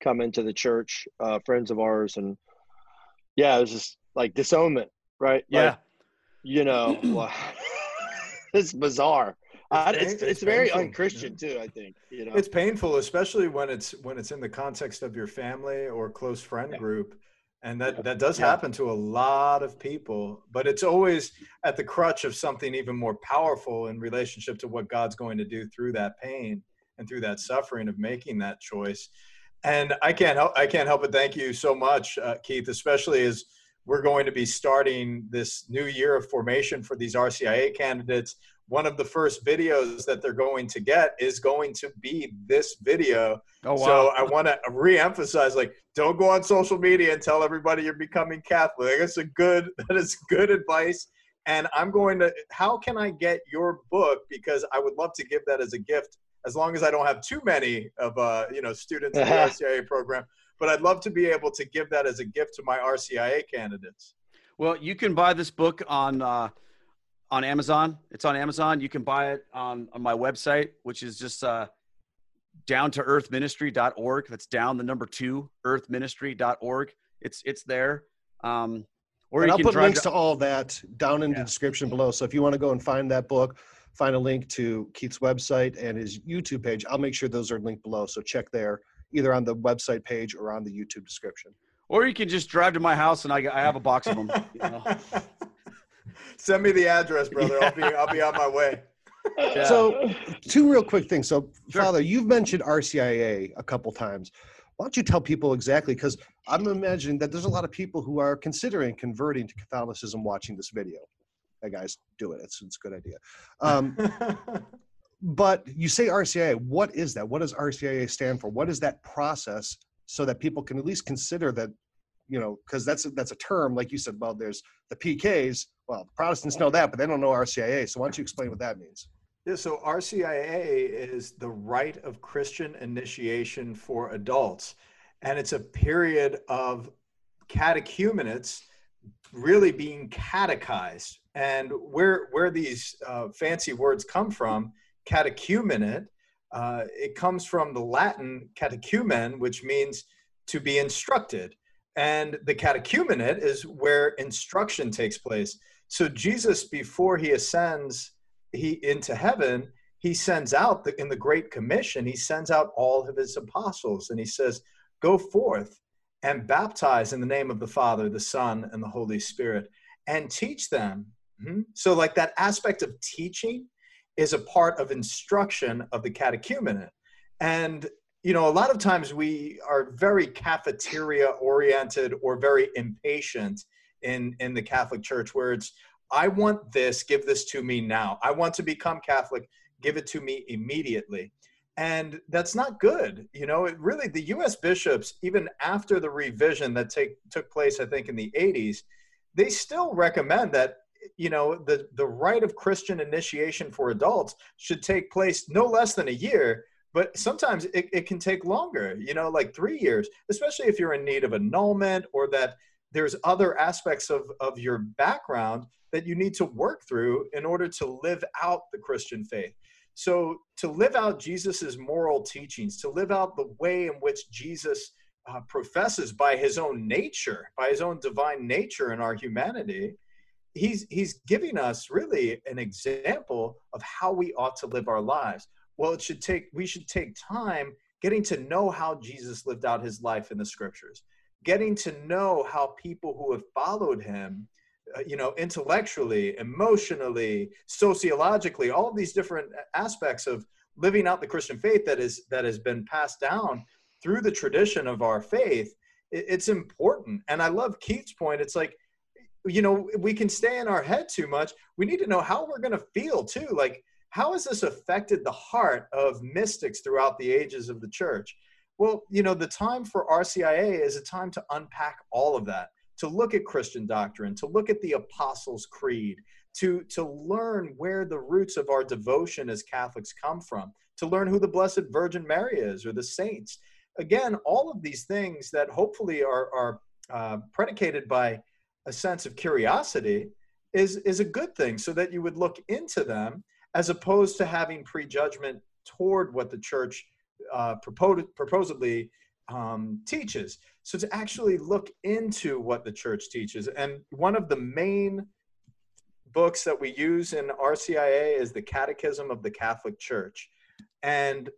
come into the church, uh, friends of ours. And yeah, it was just like disownment, right? Yeah. Like, you know, (clears throat) (laughs) it's bizarre. I, It's it's, it's, it's very painful, unchristian too, I think, you know? it's painful especially when it's when it's in the context of your family or close friend Yeah. group and that that does Yeah. happen to a lot of people but it's always at the crutch of something even more powerful in relationship to what god's going to do through that pain and through that suffering of making that choice and i can't help i can't help but thank you so much uh, keith especially as we're going to be starting this new year of formation for these rcia candidates one of the first videos that they're going to get is going to be this video. Oh wow. So I want to re-emphasize, like, don't go on social media and tell everybody you're becoming Catholic. That's a good, (laughs) that is good advice. And I'm going to, how can I get your book? Because I would love to give that as a gift, as long as I don't have too many of, uh, you know, students in the (laughs) RCIA program. But I'd love to be able to give that as a gift to my RCIA candidates. Well, you can buy this book on uh, on Amazon. It's on Amazon. You can buy it on, on my website, which is just uh, down to earthministry.org. That's down the number two earthministry.org. It's it's there. Um, or I'll can put links to- to all that down in Yeah. the description below. So if you want to go and find that book, find a link to Keith's website and his YouTube page. I'll make sure those are linked below. So check there, either on the website page or on the YouTube description. or you can just drive to my house and I, I have a box of them. You know? (laughs) Send me the address, brother. I'll be I'll be on my way. Yeah. So two real quick things. So Sure. Father, you've mentioned RCIA a couple times. Why don't you tell people exactly? Because I'm imagining that there's a lot of people who are considering converting to Catholicism watching this video. Hey guys, do it. It's, it's a good idea. Um, (laughs) but you say RCIA. What is that? What does RCIA stand for? What is that process so that people can at least consider that, you know, because that's a, that's a term like you said. Well, there's the PKs. Well, the Protestants know that, but they don't know RCIA. So why don't you explain what that means? Yeah, so RCIA is the rite of Christian initiation for adults. And it's a period of catechumenates really being catechized. And where, where these uh, fancy words come from, catechumenate, uh, it comes from the Latin catechumen, which means to be instructed. And the catechumenate is where instruction takes place. So Jesus, before he ascends he into heaven, he sends out the, in the Great Commission, he sends out all of his apostles and he says, Go forth and baptize in the name of the Father, the Son, and the Holy Spirit, and teach them. Mhm. So, like that aspect of teaching is a part of instruction of the catechumenate. And, you know, a lot of times we are very cafeteria oriented or very impatient in, in the Catholic Church, where it's, I want this, give this to me now. I want to become Catholic, give it to me immediately. And that's not good. You know, it really, the US bishops, even after the revision that take, took place, I think, in the 80s, they still recommend that, you know, the, the rite of Christian initiation for adults should take place no less than a year. But sometimes it, it can take longer, you know, like three years, especially if you're in need of annulment or that there's other aspects of, of your background that you need to work through in order to live out the Christian faith. So, to live out Jesus's moral teachings, to live out the way in which Jesus uh, professes by his own nature, by his own divine nature in our humanity, he's, he's giving us really an example of how we ought to live our lives. Well, it should take, we should take time getting to know how Jesus lived out his life in the scriptures, getting to know how people who have followed him uh, you know intellectually emotionally sociologically all these different aspects of living out the christian faith that is that has been passed down through the tradition of our faith it, it's important. And i love keith's point. It's like you know we can stay in our head too much. We need to know how we're going to feel too. Like how has this affected the heart of mystics throughout the ages of the church well you know the time for rcia is a time to unpack all of that to look at Christian doctrine, to look at the Apostles' Creed, to to learn where the roots of our devotion as Catholics come from, to learn who the Blessed Virgin Mary is or the saints. Again, all of these things that hopefully are are uh, predicated by a sense of curiosity is is a good thing, so that you would look into them as opposed to having prejudgment toward what the church uh, proposed, proposedly um, teaches. So to actually look into what the church teaches, and one of the main books that we use in RCIA is the Catechism of the Catholic Church, and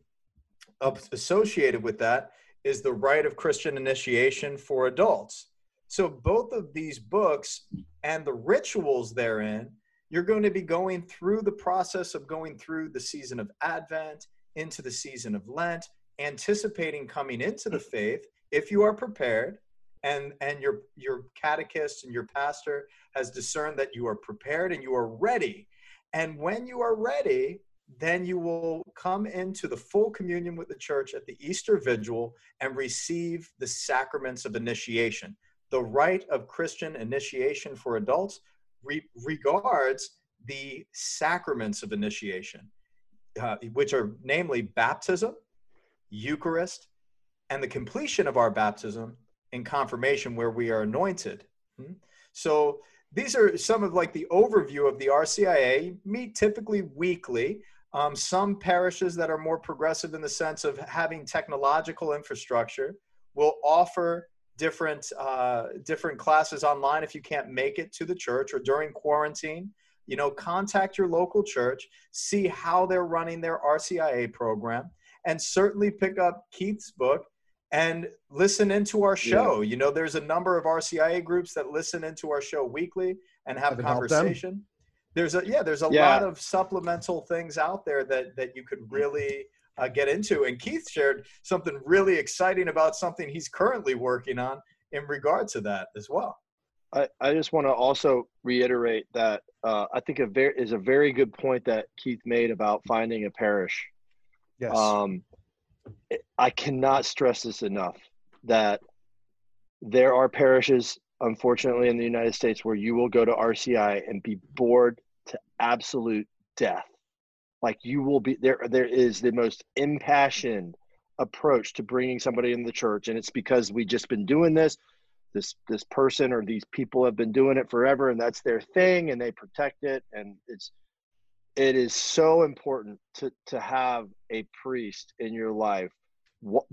associated with that is the Rite of Christian Initiation for adults. So both of these books and the rituals therein, you're going to be going through the process of going through the season of Advent into the season of Lent, anticipating coming into the faith if you are prepared and and your your catechist and your pastor has discerned that you are prepared and you are ready. And when you are ready then you will come into the full communion with the church at the easter vigil and receive the sacraments of initiation. The rite of christian initiation for adults re- regards the sacraments of initiation uh, which are namely baptism Eucharist, and the completion of our baptism in confirmation where we are anointed. Hmm? So these are some of like the overview of the RCIA. Meet typically weekly. Um, some parishes that are more progressive in the sense of having technological infrastructure will offer different uh, different classes online if you can't make it to the church or during quarantine. You know, contact your local church, see how they're running their RCIA program and certainly pick up Keith's book and listen into our show. Yeah. You know, there's a number of RCIA groups that listen into our show weekly and have conversation. There's a yeah, there's a yeah. lot of supplemental things out there that that you could really uh, get into. And Keith shared something really exciting about something he's currently working on in regard to that as well. I, I just want to also reiterate that uh, I think a very is a very good point that Keith made about finding a parish Yes. Um, I cannot stress this enough that there are parishes, unfortunately, in the United States where you will go to RCI and be bored to absolute death. Like you will be there. There is the most impassioned approach to bringing somebody in the church, and it's because we just been doing this. This this person or these people have been doing it forever, and that's their thing, and they protect it, and it's it is so important to to have a priest in your life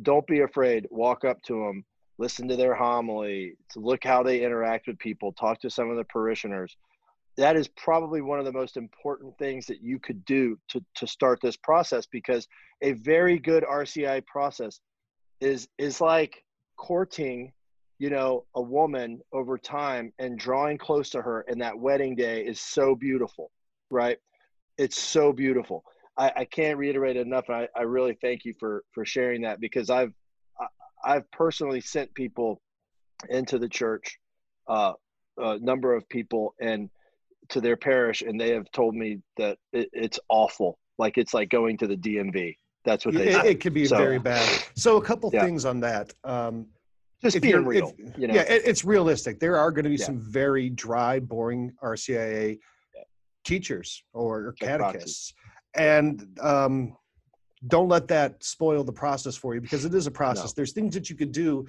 don't be afraid walk up to them listen to their homily to look how they interact with people talk to some of the parishioners that is probably one of the most important things that you could do to, to start this process because a very good rci process is is like courting you know a woman over time and drawing close to her and that wedding day is so beautiful right it's so beautiful. I, I can't reiterate enough. I, I really thank you for for sharing that because I've I've personally sent people into the church, uh, a number of people, and to their parish, and they have told me that it, it's awful. Like it's like going to the DMV. That's what they. It, it could be so, very bad. So a couple yeah. things on that. Um, just being real. If, you know? Yeah, it, it's realistic. There are going to be yeah. some very dry, boring RCIA teachers or catechists and um, don't let that spoil the process for you because it is a process no. there's things that you could do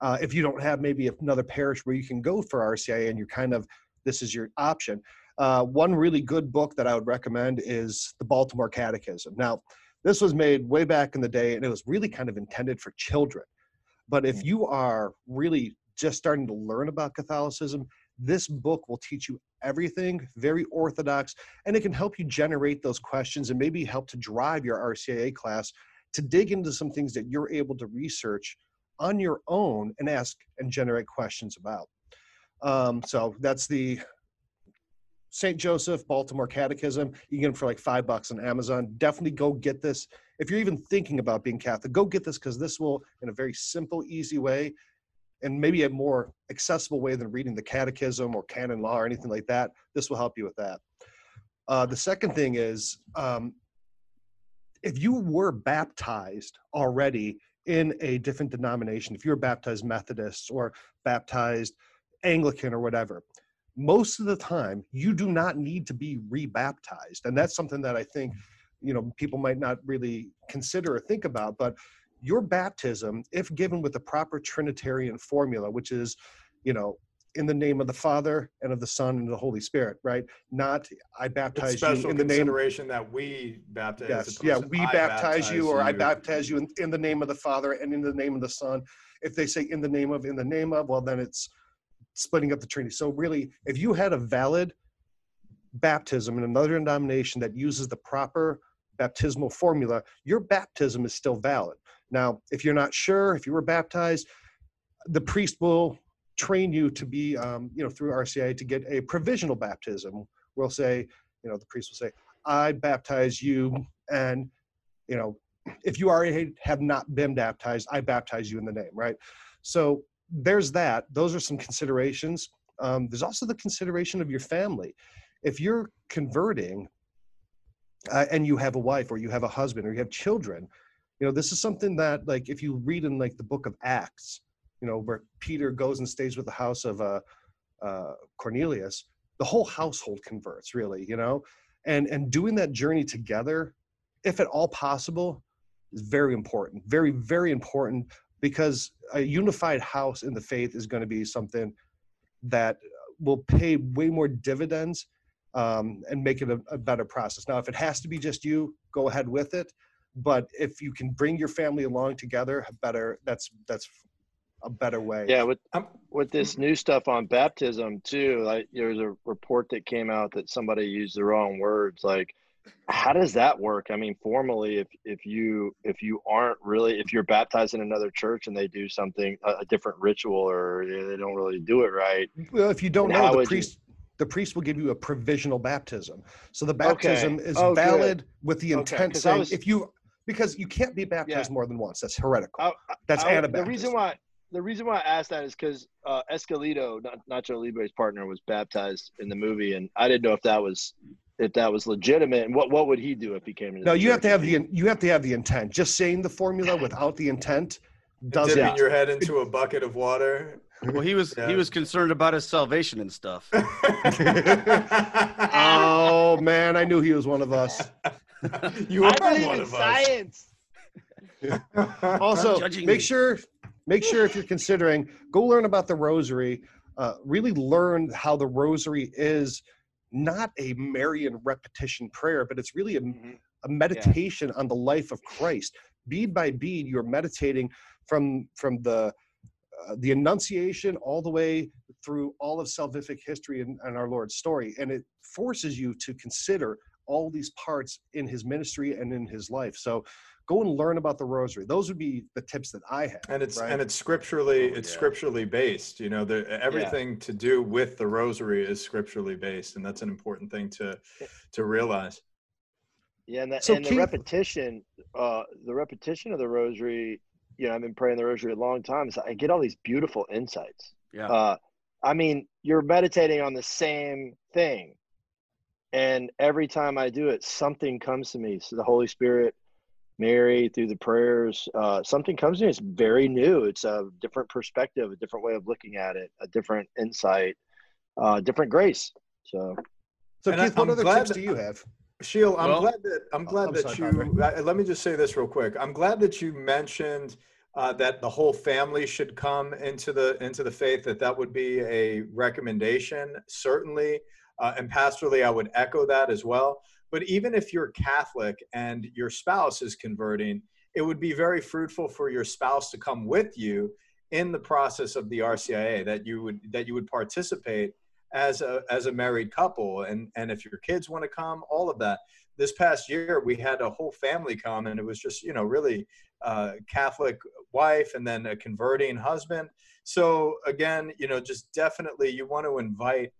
uh, if you don't have maybe another parish where you can go for rcia and you're kind of this is your option uh, one really good book that i would recommend is the baltimore catechism now this was made way back in the day and it was really kind of intended for children but if mm. you are really just starting to learn about catholicism this book will teach you everything, very orthodox, and it can help you generate those questions and maybe help to drive your RCIA class to dig into some things that you're able to research on your own and ask and generate questions about. Um, so that's the St. Joseph Baltimore Catechism. You can get them for like five bucks on Amazon. Definitely go get this. If you're even thinking about being Catholic, go get this because this will, in a very simple, easy way, and maybe a more accessible way than reading the catechism or canon law or anything like that. This will help you with that. Uh, the second thing is um, if you were baptized already in a different denomination, if you're baptized Methodist or baptized Anglican or whatever, most of the time you do not need to be rebaptized and that's something that i think mm-hmm. you know people might not really consider or think about but your baptism if given with the proper trinitarian formula which is you know in the name of the father and of the son and the holy spirit right? Not i baptize you in the name consideration that we baptize yes yeah we baptize, you or i baptize you in, in the name of the father and in the name of the son. If they say in the name of in the name of well then it's splitting up the trinity. So really if you had a valid baptism in another denomination that uses the proper baptismal formula your baptism is still valid. Now if you're not sure if you were baptized the priest will train you to be um, you know through rcia to get a provisional baptism. We'll say you know the priest will say i baptize you and you know if you already have not been baptized i baptize you in the name right? So there's that. Those are some considerations. Um, there's also the consideration of your family. If you're converting uh, and you have a wife or you have a husband or you have children, you know, this is something that, like, if you read in like the book of Acts, you know, where Peter goes and stays with the house of uh, uh, Cornelius, the whole household converts, really, you know, and and doing that journey together, if at all possible, is very important. Very, very important because a unified house in the faith is going to be something that will pay way more dividends um, and make it a, a, better process. Now, if it has to be just you, go ahead with it. But if you can bring your family along together, better. That's that's a better way. Yeah, with with this new stuff on baptism too. Like there was a report that came out that somebody used the wrong words. Like how does that work i mean formally if if you if you aren't really if you're baptized in another church and they do something a, a different ritual or they don't really do it right well if you don't know the priest you, the priest will give you a provisional baptism so the baptism okay. is oh, valid good. with the intent okay, saying was, if you because you can't be baptized yeah. more than once that's heretical I, that's I, the reason why the reason why I asked that is because uh, Esqueleto, Nacho Libre's partner, was baptized in the movie, and I didn't know if that was if that was legitimate and what what would he do if he came to no you have to have the you have to have the intent. Just saying the formula without the intent doesn't dipping your head into a bucket of water. Well he was yeah. he was concerned about his salvation and stuff. (laughs) Oh man i knew he was one of us. You are I one of science. (laughs) Also make sure make sure if you're considering go learn about the rosary. Uh, really learn how the rosary is not a Marian repetition prayer, but it's really a, mm-hmm. a meditation yeah. on the life of Christ. Bead by bead, you're meditating from from the uh, the Annunciation all the way through all of salvific history and, and our Lord's story, and it forces you to consider all these parts in His ministry and in His life. So go and learn about the rosary those would be the tips that i have and it's right? and it's scripturally oh, it's yeah. scripturally based you know the, everything yeah. to do with the rosary is scripturally based and that's an important thing to to realize yeah and, the, so and Keith, the repetition uh the repetition of the rosary you know i've been praying the rosary a long time so i get all these beautiful insights yeah uh i mean you're meditating on the same thing and every time i do it something comes to me so the holy spirit Mary through the prayers. Uh, something comes in. It's very new. It's a different perspective, a different way of looking at it, a different insight, uh, different grace. So, so and Keith, I, what other tips that, do you have? Scheel, I'm well, glad that I'm glad I'm that sorry, you. Uh, let me just say this real quick. I'm glad that you mentioned uh, that the whole family should come into the into the faith. That that would be a recommendation, certainly. Uh, and pastorally, I would echo that as well. But even if you're Catholic and your spouse is converting, it would be very fruitful for your spouse to come with you in the process of the RCIA that you would that you would participate as a as a married couple. And and if your kids want to come all of that. This past year we had a whole family come and it was just you know really uh, catholic wife and then a converting husband. So again you know just definitely you want to invite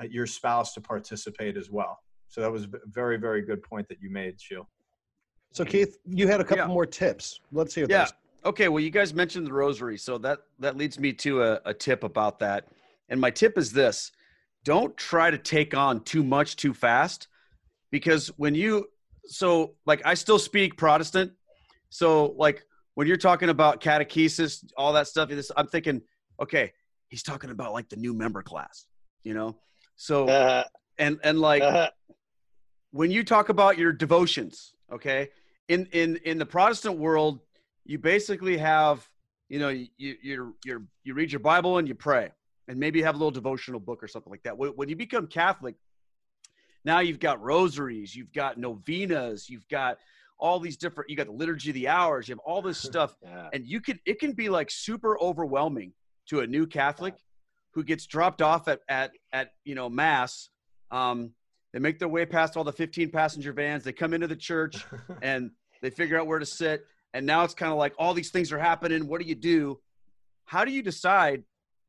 uh, your spouse to participate as well so that was a very, very good point that you made, Scheel. So Keith, you had a couple yeah. more tips. Let's hear yeah. those. Okay. Well, you guys mentioned the rosary, so that that leads me to a, a tip about that. And my tip is this: don't try to take on too much too fast, because when you so like I still speak Protestant, so like when you're talking about catechesis, all that stuff, I'm thinking, okay, he's talking about like the new member class, you know So Uh, and and like uh, when you talk about your devotions, okay, in in in the Protestant world, you basically have you know you you you you read your Bible and you pray, and maybe you have a little devotional book or something like that. When, when you become Catholic, now you've got rosaries, you've got novenas, you've got all these different. You got the liturgy of the hours, you have all this (laughs) stuff, yeah. and you can it can be like super overwhelming to a new Catholic who gets dropped off at at at you know mass. Um, they make their way past all the 15 passenger vans. They come into the church (laughs) and they figure out where to sit. And now it's kind of like all these things are happening. What do you do? How do you decide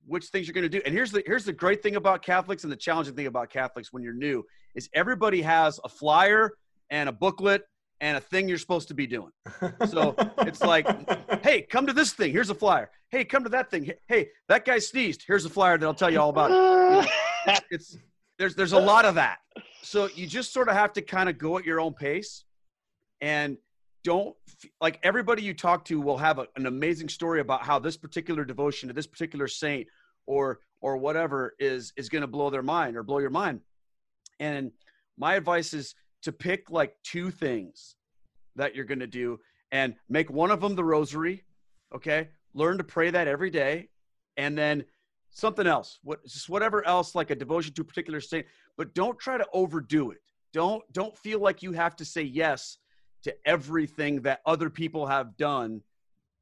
which things you're going to do? And here's the here's the great thing about Catholics and the challenging thing about Catholics when you're new is everybody has a flyer and a booklet and a thing you're supposed to be doing. So it's like, (laughs) hey, come to this thing. Here's a flyer. Hey, come to that thing. Hey, that guy sneezed. Here's a flyer that I'll tell you all about it. (laughs) It's there's there's a lot of that. So you just sort of have to kind of go at your own pace, and don't like everybody you talk to will have a, an amazing story about how this particular devotion to this particular saint or or whatever is is going to blow their mind or blow your mind. And my advice is to pick like two things that you're going to do and make one of them the rosary okay learn to pray that every day and then something else what just whatever else like a devotion to a particular saint but don't try to overdo it. Don't don't feel like you have to say yes to everything that other people have done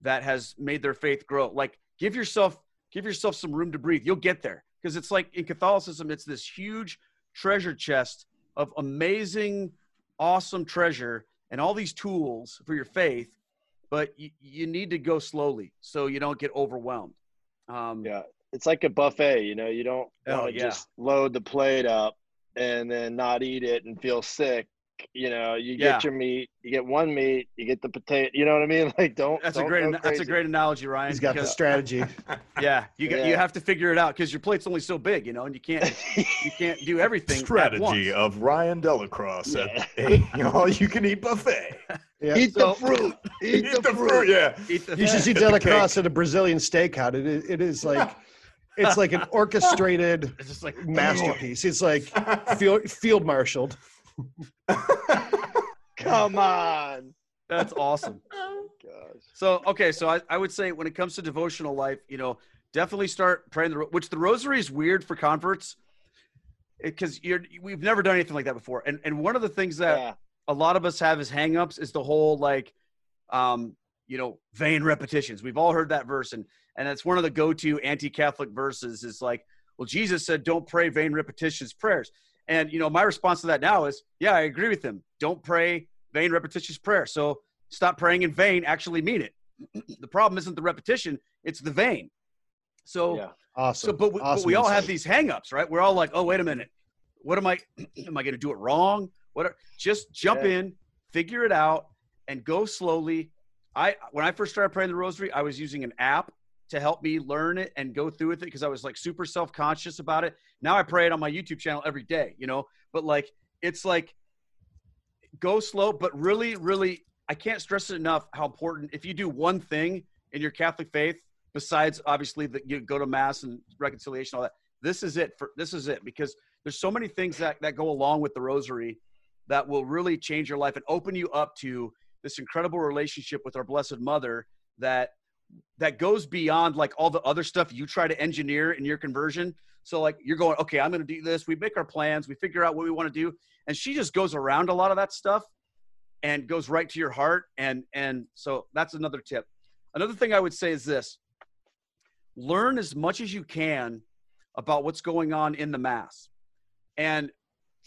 that has made their faith grow. Like give yourself give yourself some room to breathe. You'll get there. Because it's like in catholicism it's this huge treasure chest of amazing awesome treasure and all these tools for your faith but you, you need to go slowly so you don't get overwhelmed. Um, yeah. It's like a buffet, you know, you don't Oh, want to yeah. just load the plate up and then not eat it and feel sick. You know, you Yeah. get your meat, you get one meat, you get the potato. You know what I mean? (laughs) Like, don't. that's a don't great that's a great analogy ryan He's got the strategy. (laughs) yeah you got, you have to figure it out because your plate's only so big you know and you can't you can't do everything at Strategy once. of Ryan DellaCrosse Yeah. at (laughs) a all you can eat buffet. Yeah. Eat So- the fruit. Eat, Eat the fruit, yeah. Eat the You should see Get the DellaCrosse at a Brazilian steakhouse. It is, it is like it's like an (laughs) orchestrated it's just like masterpiece. It's like (laughs) field, field marshaled. Come on. that's awesome (laughs) Gosh. So okay, so I, I would say when it comes to devotional life, you know, definitely start praying the which the rosary is weird for converts because you're we've never done anything like that before. And and one of the things that Yeah. a lot of us have as hangups is the whole like um you know vain repetitions. We've all heard that verse and and it's one of the go-to anti-Catholic verses is like, well, Jesus said don't pray vain repetitions prayers. And you know, my response to that now is, yeah, I agree with him. Don't pray vain repetitious prayer. So stop praying in vain, actually mean it. (clears throat) the problem isn't the repetition, it's the vain. So Yeah. Awesome. so, but we, but we all have insight. these hangups, right? We're all like, oh, wait a minute. What am I, (clears throat) am I going to do it wrong? What are, just jump Yeah. in, figure it out and go slowly. I, when I first started praying the rosary, I was using an app to help me learn it and go through with it because I was like super self-conscious about it. Now I pray it on my YouTube channel every day, you know, but like, it's like go slow, but really, really, I can't stress it enough how important, if you do one thing in your Catholic faith, besides obviously that you go to mass and reconciliation, all that, this is it for, this is it because there's so many things that, that go along with the rosary that will really change your life and open you up to this incredible relationship with our blessed mother that that goes beyond like all the other stuff you try to engineer in your conversion. So like you're going okay i'm going to do this. We make our plans we figure out what we want to do and she just goes around a lot of that stuff and goes right to your heart and and so that's another tip. Another thing i would say is this. Learn as much as you can about what's going on in the mass. And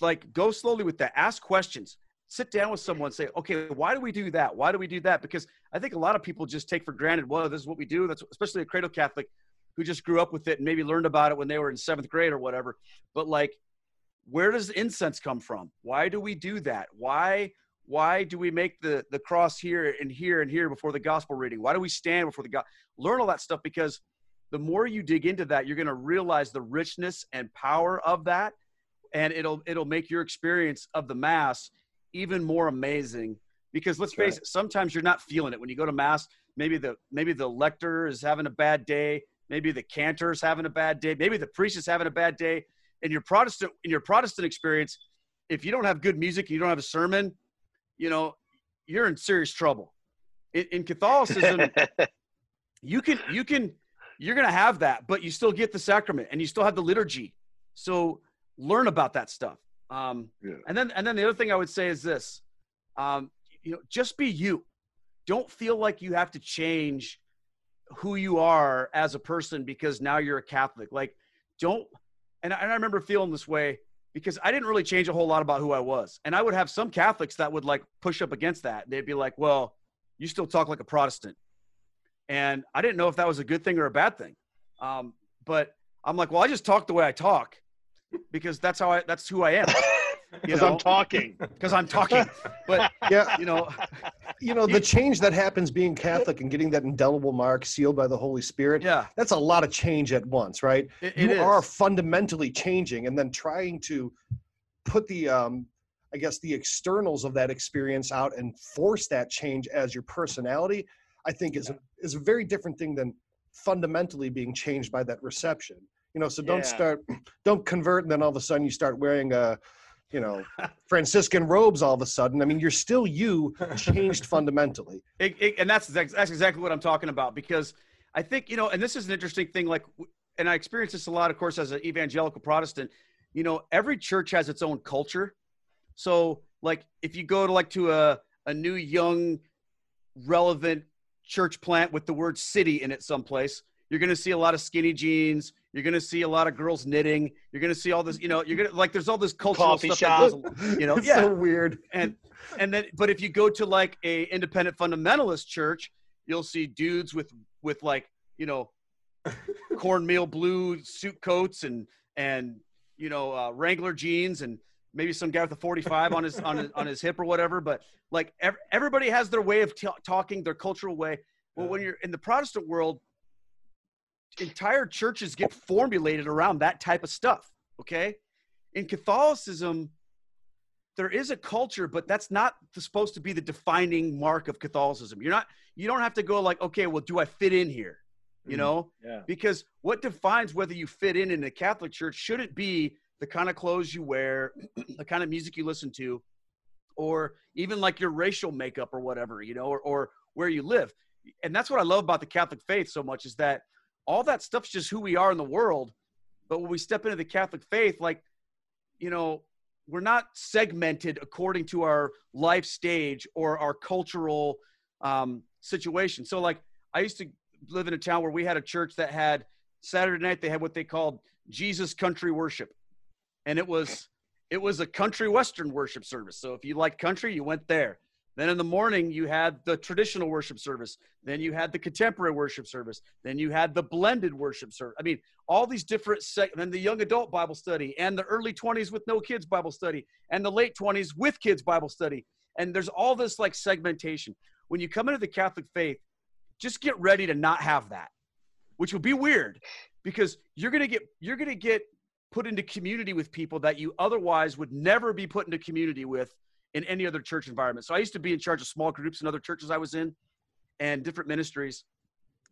like go slowly with that. Ask questions sit down with someone say okay why do we do that? Why do we do that? Because i think a lot of people just take for granted well this is what we do. That's especially a cradle catholic who just grew up with it and maybe learned about it when they were in seventh grade or whatever. But like where does incense come from? Why do we do that? Why why do we make the the cross here and here and here before the gospel reading? Why do we stand before the god learn all that stuff because the more you dig into that you're going to realize the richness and power of that and it'll it'll make your experience of the mass even more amazing because let's face it sometimes you're not feeling it when you go to mass maybe the maybe the lector is having a bad day maybe the cantor is having a bad day maybe the priest is having a bad day in your Protestant in your Protestant experience, if you don't have good music, you don't have a sermon, you know, you're in serious trouble. In, in Catholicism, (laughs) you can you can you're gonna have that, but you still get the sacrament and you still have the liturgy. So learn about that stuff. Um, Yeah. And then and then the other thing I would say is this, um, you know, just be you. Don't feel like you have to change who you are as a person because now you're a Catholic. Like, don't. And I, and I remember feeling this way because I didn't really change a whole lot about who I was. And I would have some Catholics that would like push up against that. They'd be like, "Well, you still talk like a Protestant," and I didn't know if that was a good thing or a bad thing. Um, but I'm like, "Well, I just talk the way I talk because that's how I. That's who I am." Because I'm talking. Because I'm talking. But (laughs) Yeah, you know, you know the change that happens being Catholic and getting that indelible mark sealed by the Holy Spirit. yeah, That's a lot of change at once, right? it, you it are fundamentally changing and then trying to put the um i guess the externals of that experience out and force that change as your personality i think is a, is a very different thing than fundamentally being changed by that reception you know so don't Yeah. start (clears throat) don't convert and then all of a sudden you start wearing a you know (laughs) franciscan robes all of a sudden i mean you're still you changed (laughs) fundamentally It, it, and that's that's exactly what I'm talking about because I think you know, and this is an interesting thing. Like, and I experience this a lot, of course, as an evangelical Protestant. You know, every church has its own culture. So, like, if you go to like to a a new, young, relevant church plant with the word "city" in it someplace, you're going to see a lot of skinny jeans. You're going to see a lot of girls knitting. You're going to see all this. You know, you're going to like. There's all this cultural Coffee stuff shop. that goes You know, (laughs) it's yeah. so weird and and then but if you go to like a independent fundamentalist church you'll see dudes with with like you know (laughs) cornmeal blue suit coats and and you know uh, wrangler jeans and maybe some guy with a 45 on his on his, on his hip or whatever but like ev- everybody has their way of t- talking their cultural way well when you're in the protestant world entire churches get formulated around that type of stuff okay in catholicism there is a culture, but that's not supposed to be the defining mark of Catholicism. You're not, you don't have to go like, okay, well, do I fit in here? You Mhm. know, Yeah. because what defines whether you fit in in a Catholic church shouldn't be the kind of clothes you wear, (clears throat) the kind of music you listen to, or even like your racial makeup or whatever, you know, or, or where you live. And that's what I love about the Catholic faith so much is that all that stuff's just who we are in the world. But when we step into the Catholic faith, like, you know, we're not segmented according to our life stage or our cultural um, situation. So, like, I used to live in a town where we had a church that had Saturday night. They had what they called Jesus Country Worship, and it was it was a country western worship service. So if you like country, you went there. Then in the morning, you had the traditional worship service. Then you had the contemporary worship service. Then you had the blended worship service. I mean, all these different sec- then the young adult bible study and the early 20s with no kids bible study and the late 20s with kids bible study and there's all this like segmentation when you come into the catholic faith just get ready to not have that which will be weird because you're going to get you're going to get put into community with people that you otherwise would never be put into community with in any other church environment. So i used to be in charge of small groups in other churches i was in and different ministries.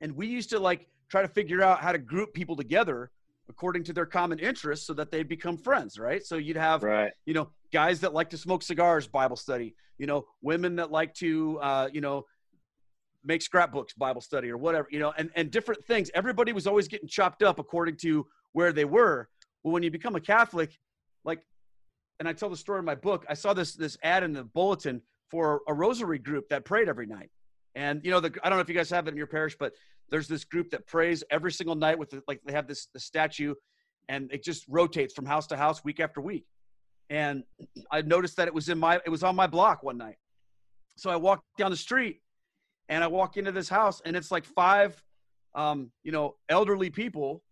And we used to like try to figure out how to group people together according to their common interests so that they'd become friends right? So you'd have Right. you know guys that like to smoke cigars bible study you know women that like to uh, you know make scrapbooks bible study or whatever you know and, and different things. Everybody was always getting chopped up according to where they were. Well when you become a catholic like and i tell the story in my book i saw this this ad in the bulletin for a rosary group that prayed every night. And you know the, i don't know if you guys have it in your parish but there's this group that prays every single night with the, like they have this the statue and it just rotates from house to house week after week. And i noticed that it was in my it was on my block one night. So i walked down the street and i walk into this house and it's like five um, you know elderly people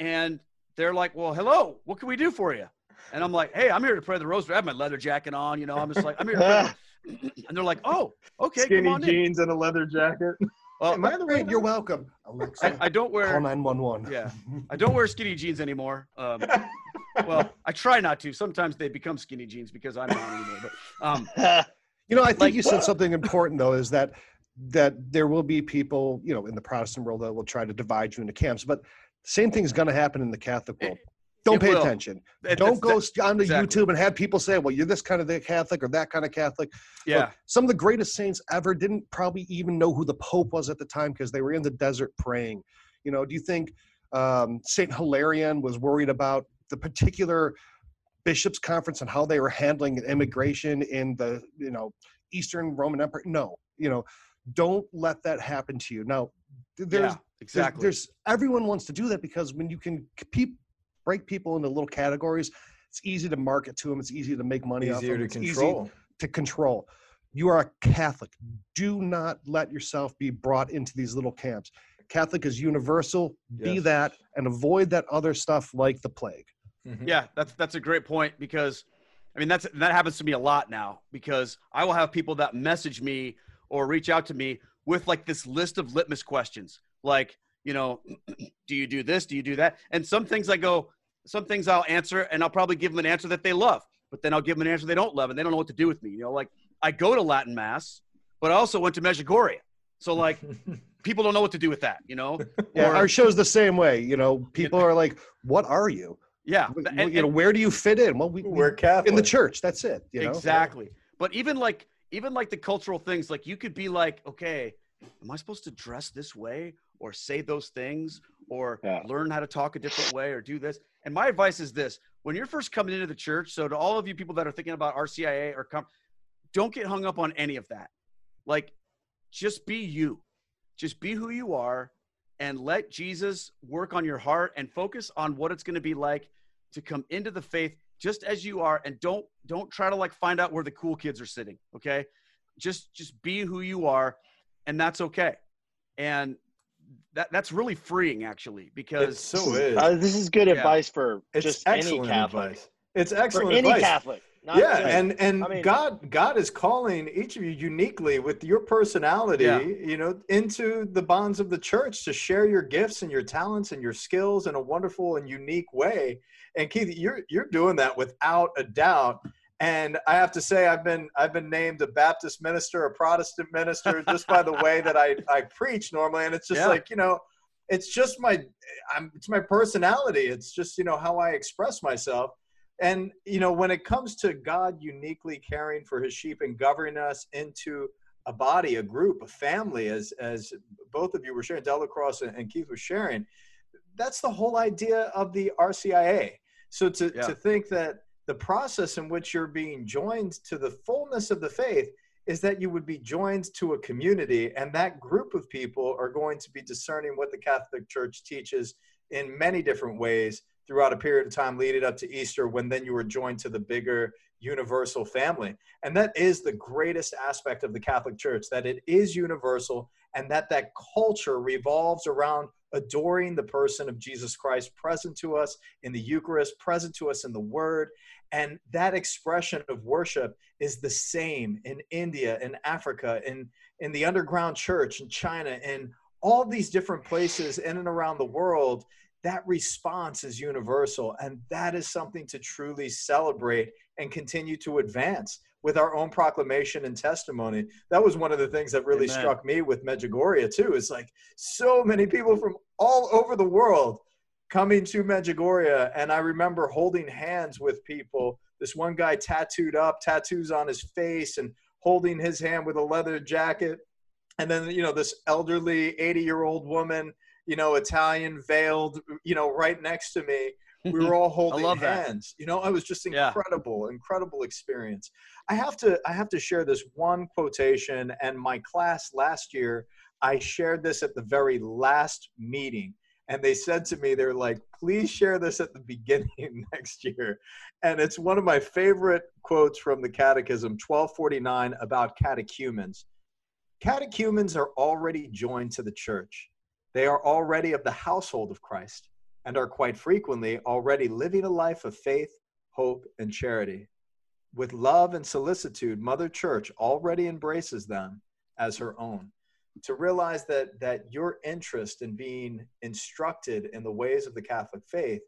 and they're like well hello what can we do for you and i'm like hey i'm here to pray the rosary i have my leather jacket on you know i'm just like i'm here to pray (laughs) and they're like oh okay come Skinny on in. jeans and a leather jacket. Well, Am I the Great, right? you're welcome alexa I, I don't wear call wear 911 Yeah. I don't wear skinny jeans anymore. Um, well, (laughs) I try not to. Sometimes they become skinny jeans because I'm not anymore. But um, (laughs) You know, I think Like- you said something important though, is that that there will be people, you know, in the Protestant world that will try to divide you into camps, but the same thing's going to happen in the Catholic world. Don't It pay will. attention. That- Don't go onto exactly. YouTube and have people say, "Well, you're this kind of the Catholic or that kind of Catholic." yeah. Look, some of the greatest saints ever didn't probably even know who the Pope was at the time because they were in the desert praying. You know, do you think um, Saint Hilarion was worried about the particular bishops' conference and how they were handling immigration in the you know Eastern Roman Empire? No, you know, don't let that happen to you. Now, there's yeah, exactly. There's, everyone wants to do that because when you can pe- break people into little categories, it's easy to market to them. It's easy to make money off Easier them. to It's easy control. to control. You are a Catholic. Do not let yourself be brought into these little camps. Catholic is universal. Be that and avoid that other stuff like the plague. Mhm. Yeah, that's that's a great point because I mean that's that happens to me a lot now because I will have people that message me or reach out to me with like this list of litmus questions. Like, you know, (clears throat) do you do this? Do you do that? And some things I go, some things I'll answer and I'll probably give them an answer that they love, but then I'll give them an answer they don't love and they don't know what to do with me. You know, like I go to Latin mass, but I also went to Medjugorje. So like (laughs) people don't know what to do with that, you know? Yeah, (laughs) Or- our show's the same way. You know, people are like, "What are you? yeah. Wh- and- you know, and- where do you fit in?" Well, we, we We're Catholic. in the church. That's it. You know, exactly but even like even like the cultural things like you could be like okay am i supposed to dress this way or say those things or Yeah. learn how to talk a different way or do this? And my advice is this when you're first coming into the church so to all of you people that are thinking about rcia or come don't get hung up on any of that. Like just be you. Just be who you are and let jesus work on your heart and focus on what it's going to be like to come into the faith just as you are and don't don't try to like find out where the cool kids are sitting okay? Just just be who you are and that's okay and that that's really freeing actually It because so is. Uh, this is good Yeah. advice for It's just any Catholic. advice. It's excellent For any advice. Catholic. Not yeah, just- and and I mean- God God is calling each of you uniquely with your personality, Yeah. you know, into the bonds of the church to share your gifts and your talents and your skills in a wonderful and unique way. And Keith, you're you're doing that without a doubt. And I have to say, I've been I've been named a Baptist minister, a Protestant minister, just by the way that I I preach normally. And it's just Yeah. like you know, it's just my I'm it's my personality. It's just you know how I express myself. And you know, when it comes to God uniquely caring for His sheep and governing us into a body, a group, a family, as as both of you were sharing, DellaCrosse and, and Keith were sharing, that's the whole idea of the RCIA. So to Yeah. to think that the process in which you're being joined to the fullness of the faith is that you would be joined to a community, and that group of people are going to be discerning what the Catholic Church teaches in many different ways throughout a period of time leading up to Easter, when then you were joined to the bigger universal family. And that is the greatest aspect of the Catholic Church that it is universal and that that culture revolves around adoring the person of Jesus Christ present to us in the Eucharist, present to us in the Word. And that expression of worship is the same in India, in Africa, in, in the underground church, in China, in all these different places in and around the world. That response is universal. And that is something to truly celebrate and continue to advance with our own proclamation and testimony. That was one of the things that really Amen. struck me with Medjugorje, too. It's like so many people from all over the world coming to Medjugorje. And I remember holding hands with people. This one guy tattooed up, tattoos on his face, and holding his hand with a leather jacket. And then, you know, this elderly 80 year old woman, you know, Italian veiled, you know, right next to me. We were all (laughs) holding love that. hands. You know, it was just Yeah. incredible, incredible experience. I have to I have to share this one quotation and my class last year I shared this at the very last meeting and they said to me they're like please share this at the beginning (laughs) next year. And it's one of my favorite quotes from the catechism 1249 about catechumens. Catechumens are already joined to the church. They are already of the household of Christ and are quite frequently already living a life of faith hope and charity. With love and solicitude, Mother Church already embraces them as her own. To realize that that your interest in being instructed in the ways of the Catholic faith,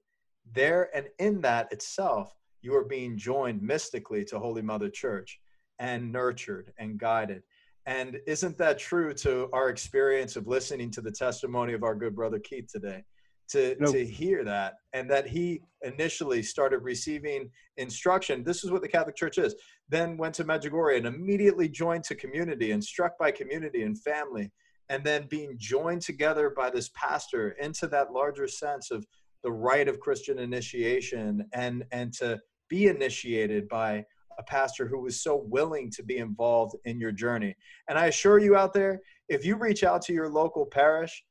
there and in that itself, you are being joined mystically to Holy Mother Church and nurtured and guided. And isn't that true to our experience of listening to the testimony of our good brother Keith today? To No. to hear that and that he initially started receiving instruction. This is what the catholic church is. Then went to medjugorje and immediately joined to community and struck by community and family and then being joined together by this pastor into that larger sense of the rite of christian initiation and and to be initiated by a pastor who was so willing to be involved in your journey. And i assure you out there if you reach out to your local parish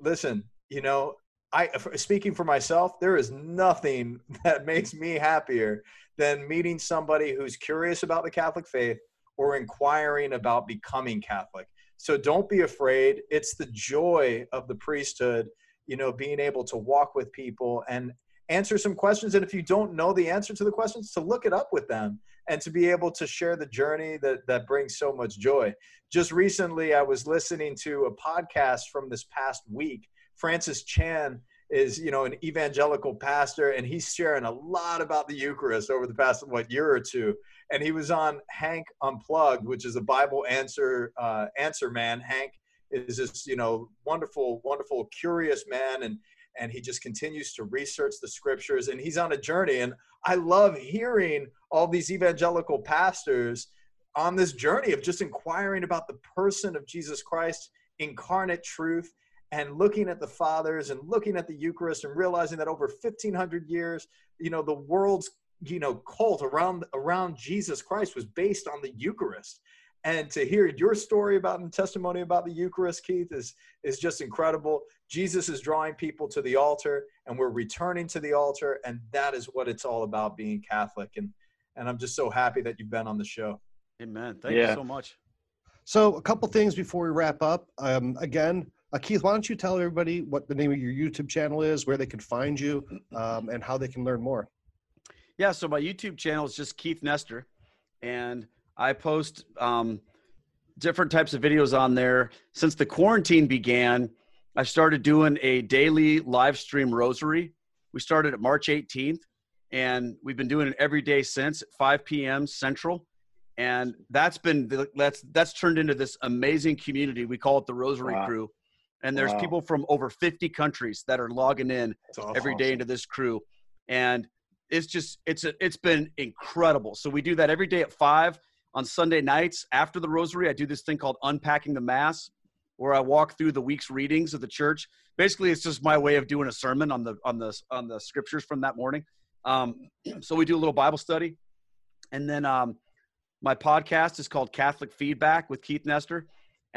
listen you know I speaking for myself, there is nothing (laughs) that makes me happier than meeting somebody who's curious about the Catholic faith or inquiring about becoming Catholic. So don't be afraid. It's the joy of the priesthood, you know, being able to walk with people and answer some questions and if you don't know the answer to the questions to look it up with them and to be able to share the journey that that brings so much joy. Just recently I was listening to a podcast from this past week Francis Chan is, you know, an evangelical pastor, and he's sharing a lot about the Eucharist over the past what year or two. And he was on Hank Unplugged, which is a Bible answer uh, answer man. Hank is this, you know, wonderful, wonderful, curious man, and and he just continues to research the scriptures, and he's on a journey. And I love hearing all these evangelical pastors on this journey of just inquiring about the person of Jesus Christ, incarnate truth and looking at the fathers and looking at the Eucharist and realizing that over 1500 years, you know, the world's, you know, cult around around Jesus Christ was based on the Eucharist. And to hear your story about and testimony about the Eucharist, Keith, is is just incredible. Jesus is drawing people to the altar, and we're returning to the altar, and that is what it's all about being Catholic. And and I'm just so happy that you've been on the show. Amen. Thank Yeah. you so much. So, a couple things before we wrap up. Um, again, uh, Keith, why don't you tell everybody what the name of your YouTube channel is, where they can find you, um, and how they can learn more? Yeah, so my YouTube channel is just Keith Nester, and I post um, different types of videos on there. Since the quarantine began, I started doing a daily live stream rosary. We started at March 18th, and we've been doing it every day since at 5 p.m. Central. And that's been that's that's turned into this amazing community. We call it the Rosary Wow. Crew, and there's Wow. people from over 50 countries that are logging in awesome. every day into this crew. And it's just it's a, it's been incredible. So we do that every day at five on sunday nights. After the rosary i do this thing called unpacking the mass where i walk through the week's readings of the church. Basically it's just my way of doing a sermon on the on the on the scriptures from that morning. Um, (clears throat) so we do a little bible study. And then um, my podcast is called catholic feedback with keith nester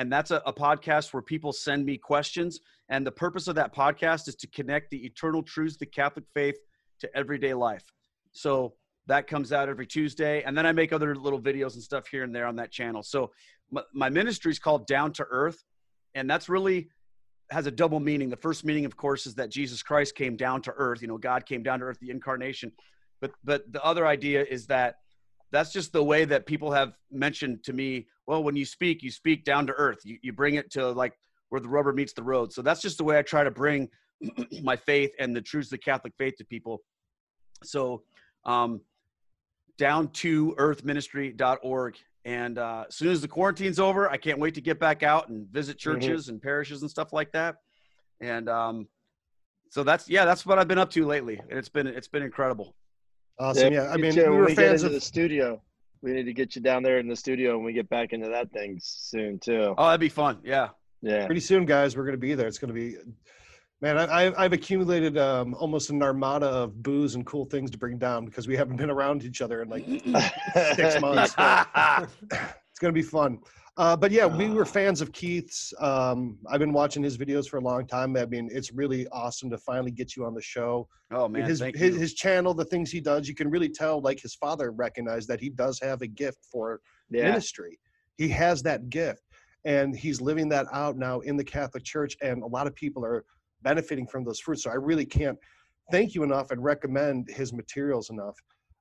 and that's a, a podcast where people send me questions and the purpose of that podcast is to connect the eternal truths the Catholic faith to everyday life. So that comes out every Tuesday. And then I make other little videos and stuff here and there on that channel. So my, my ministry is called Down to Earth. And that's really has a double meaning. The first meaning, of course, is that Jesus Christ came down to earth. You know, God came down to earth, the incarnation. But but the other idea is that that's just the way that people have mentioned to me. Well, when you speak, you speak down to earth. You, you bring it to like where the rubber meets the road. So that's just the way I try to bring (clears throat) my faith and the truths of the Catholic faith to people. So, um, down to earthministry.org. And uh, as soon as the quarantine's over, I can't wait to get back out and visit churches and parishes and stuff like that. And um, so that's yeah, that's what I've been up to lately, and it's been it's been incredible. Awesome. Yeah, I mean, too. we when were we get fans into of. the studio. We need to get you down there in the studio when we get back into that thing soon too. Oh, that'd be fun. Yeah. Yeah. Pretty soon, guys, we're going to be there. It's going to be, man. I, I- I've accumulated um, almost an armada of booze and cool things to bring down because we haven't been around each other in like six (laughs) months. (laughs) (laughs) it's going to be fun. Uh, but yeah, we were fans of Keith's. Um, I've been watching his videos for a long time. I mean, it's really awesome to finally get you on the show. oh man, his, his his channel, the things he does, you can really tell. Like his father recognized that he does have a gift for Yeah. ministry. He has that gift, and he's living that out now in the Catholic Church, and a lot of people are benefiting from those fruits. So I really can't thank you enough and recommend his materials enough.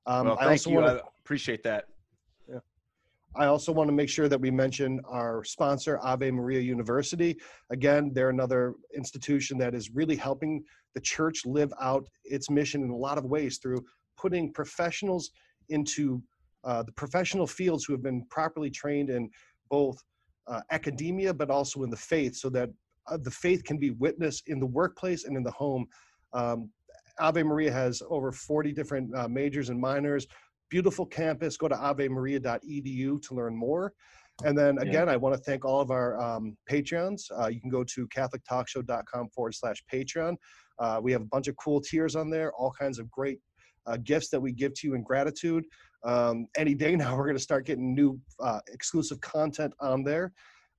Um, well, I thank also you. want I to appreciate that. I also want to make sure that we mention our sponsor, Ave Maria University. Again, they're another institution that is really helping the church live out its mission in a lot of ways through putting professionals into uh, the professional fields who have been properly trained in both uh, academia but also in the faith so that uh, the faith can be witnessed in the workplace and in the home. Um, Ave Maria has over 40 different uh, majors and minors. Beautiful campus. Go to avemaria.edu to learn more. And then again, yeah. I want to thank all of our um, Patreons. Uh, you can go to catholictalkshow.com forward slash Patreon. Uh, we have a bunch of cool tiers on there, all kinds of great uh, gifts that we give to you in gratitude. Um, any day (laughs) now, we're going to start getting new uh, exclusive content on there,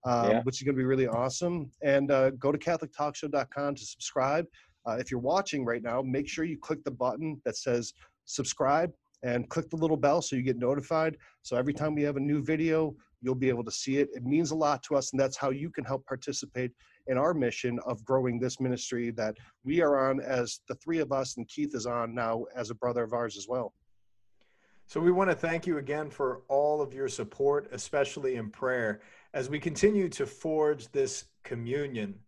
um, yeah. which is going to be really awesome. And uh, go to CatholicTalkShow.com to subscribe. Uh, if you're watching right now, make sure you click the button that says subscribe and click the little bell so you get notified. So every time we have a new video, you'll be able to see it. It means a lot to us, and that's how you can help participate in our mission of growing this ministry that we are on as the three of us, and Keith is on now as a brother of ours as well. So we want to thank you again for all of your support, especially in prayer, as we continue to forge this communion.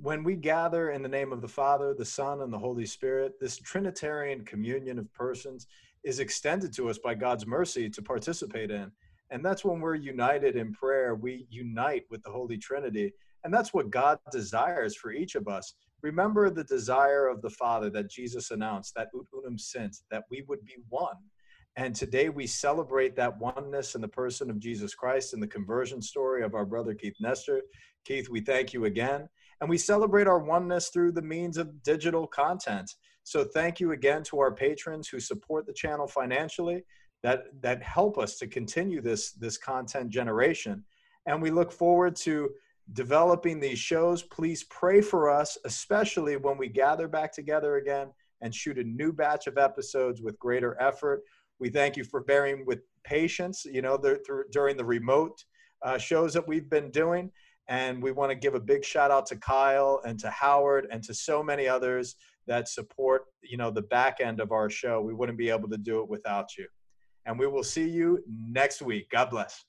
When we gather in the name of the Father, the Son, and the Holy Spirit, this Trinitarian communion of persons is extended to us by God's mercy to participate in. And that's when we're united in prayer. We unite with the Holy Trinity. And that's what God desires for each of us. Remember the desire of the Father that Jesus announced, that ut unum sint, that we would be one. And today we celebrate that oneness in the person of Jesus Christ and the conversion story of our brother Keith Nester. Keith, we thank you again. And we celebrate our oneness through the means of digital content. So thank you again to our patrons who support the channel financially that that help us to continue this this content generation. And we look forward to developing these shows. Please pray for us especially when we gather back together again and shoot a new batch of episodes with greater effort. We thank you for bearing with patience you know the, through, during the remote uh, shows that we've been doing. And we want to give a big shout out to kyle and to howard and to so many others that support you know the back end of our show we wouldn't be able to do it without you and we will see you next week. God bless.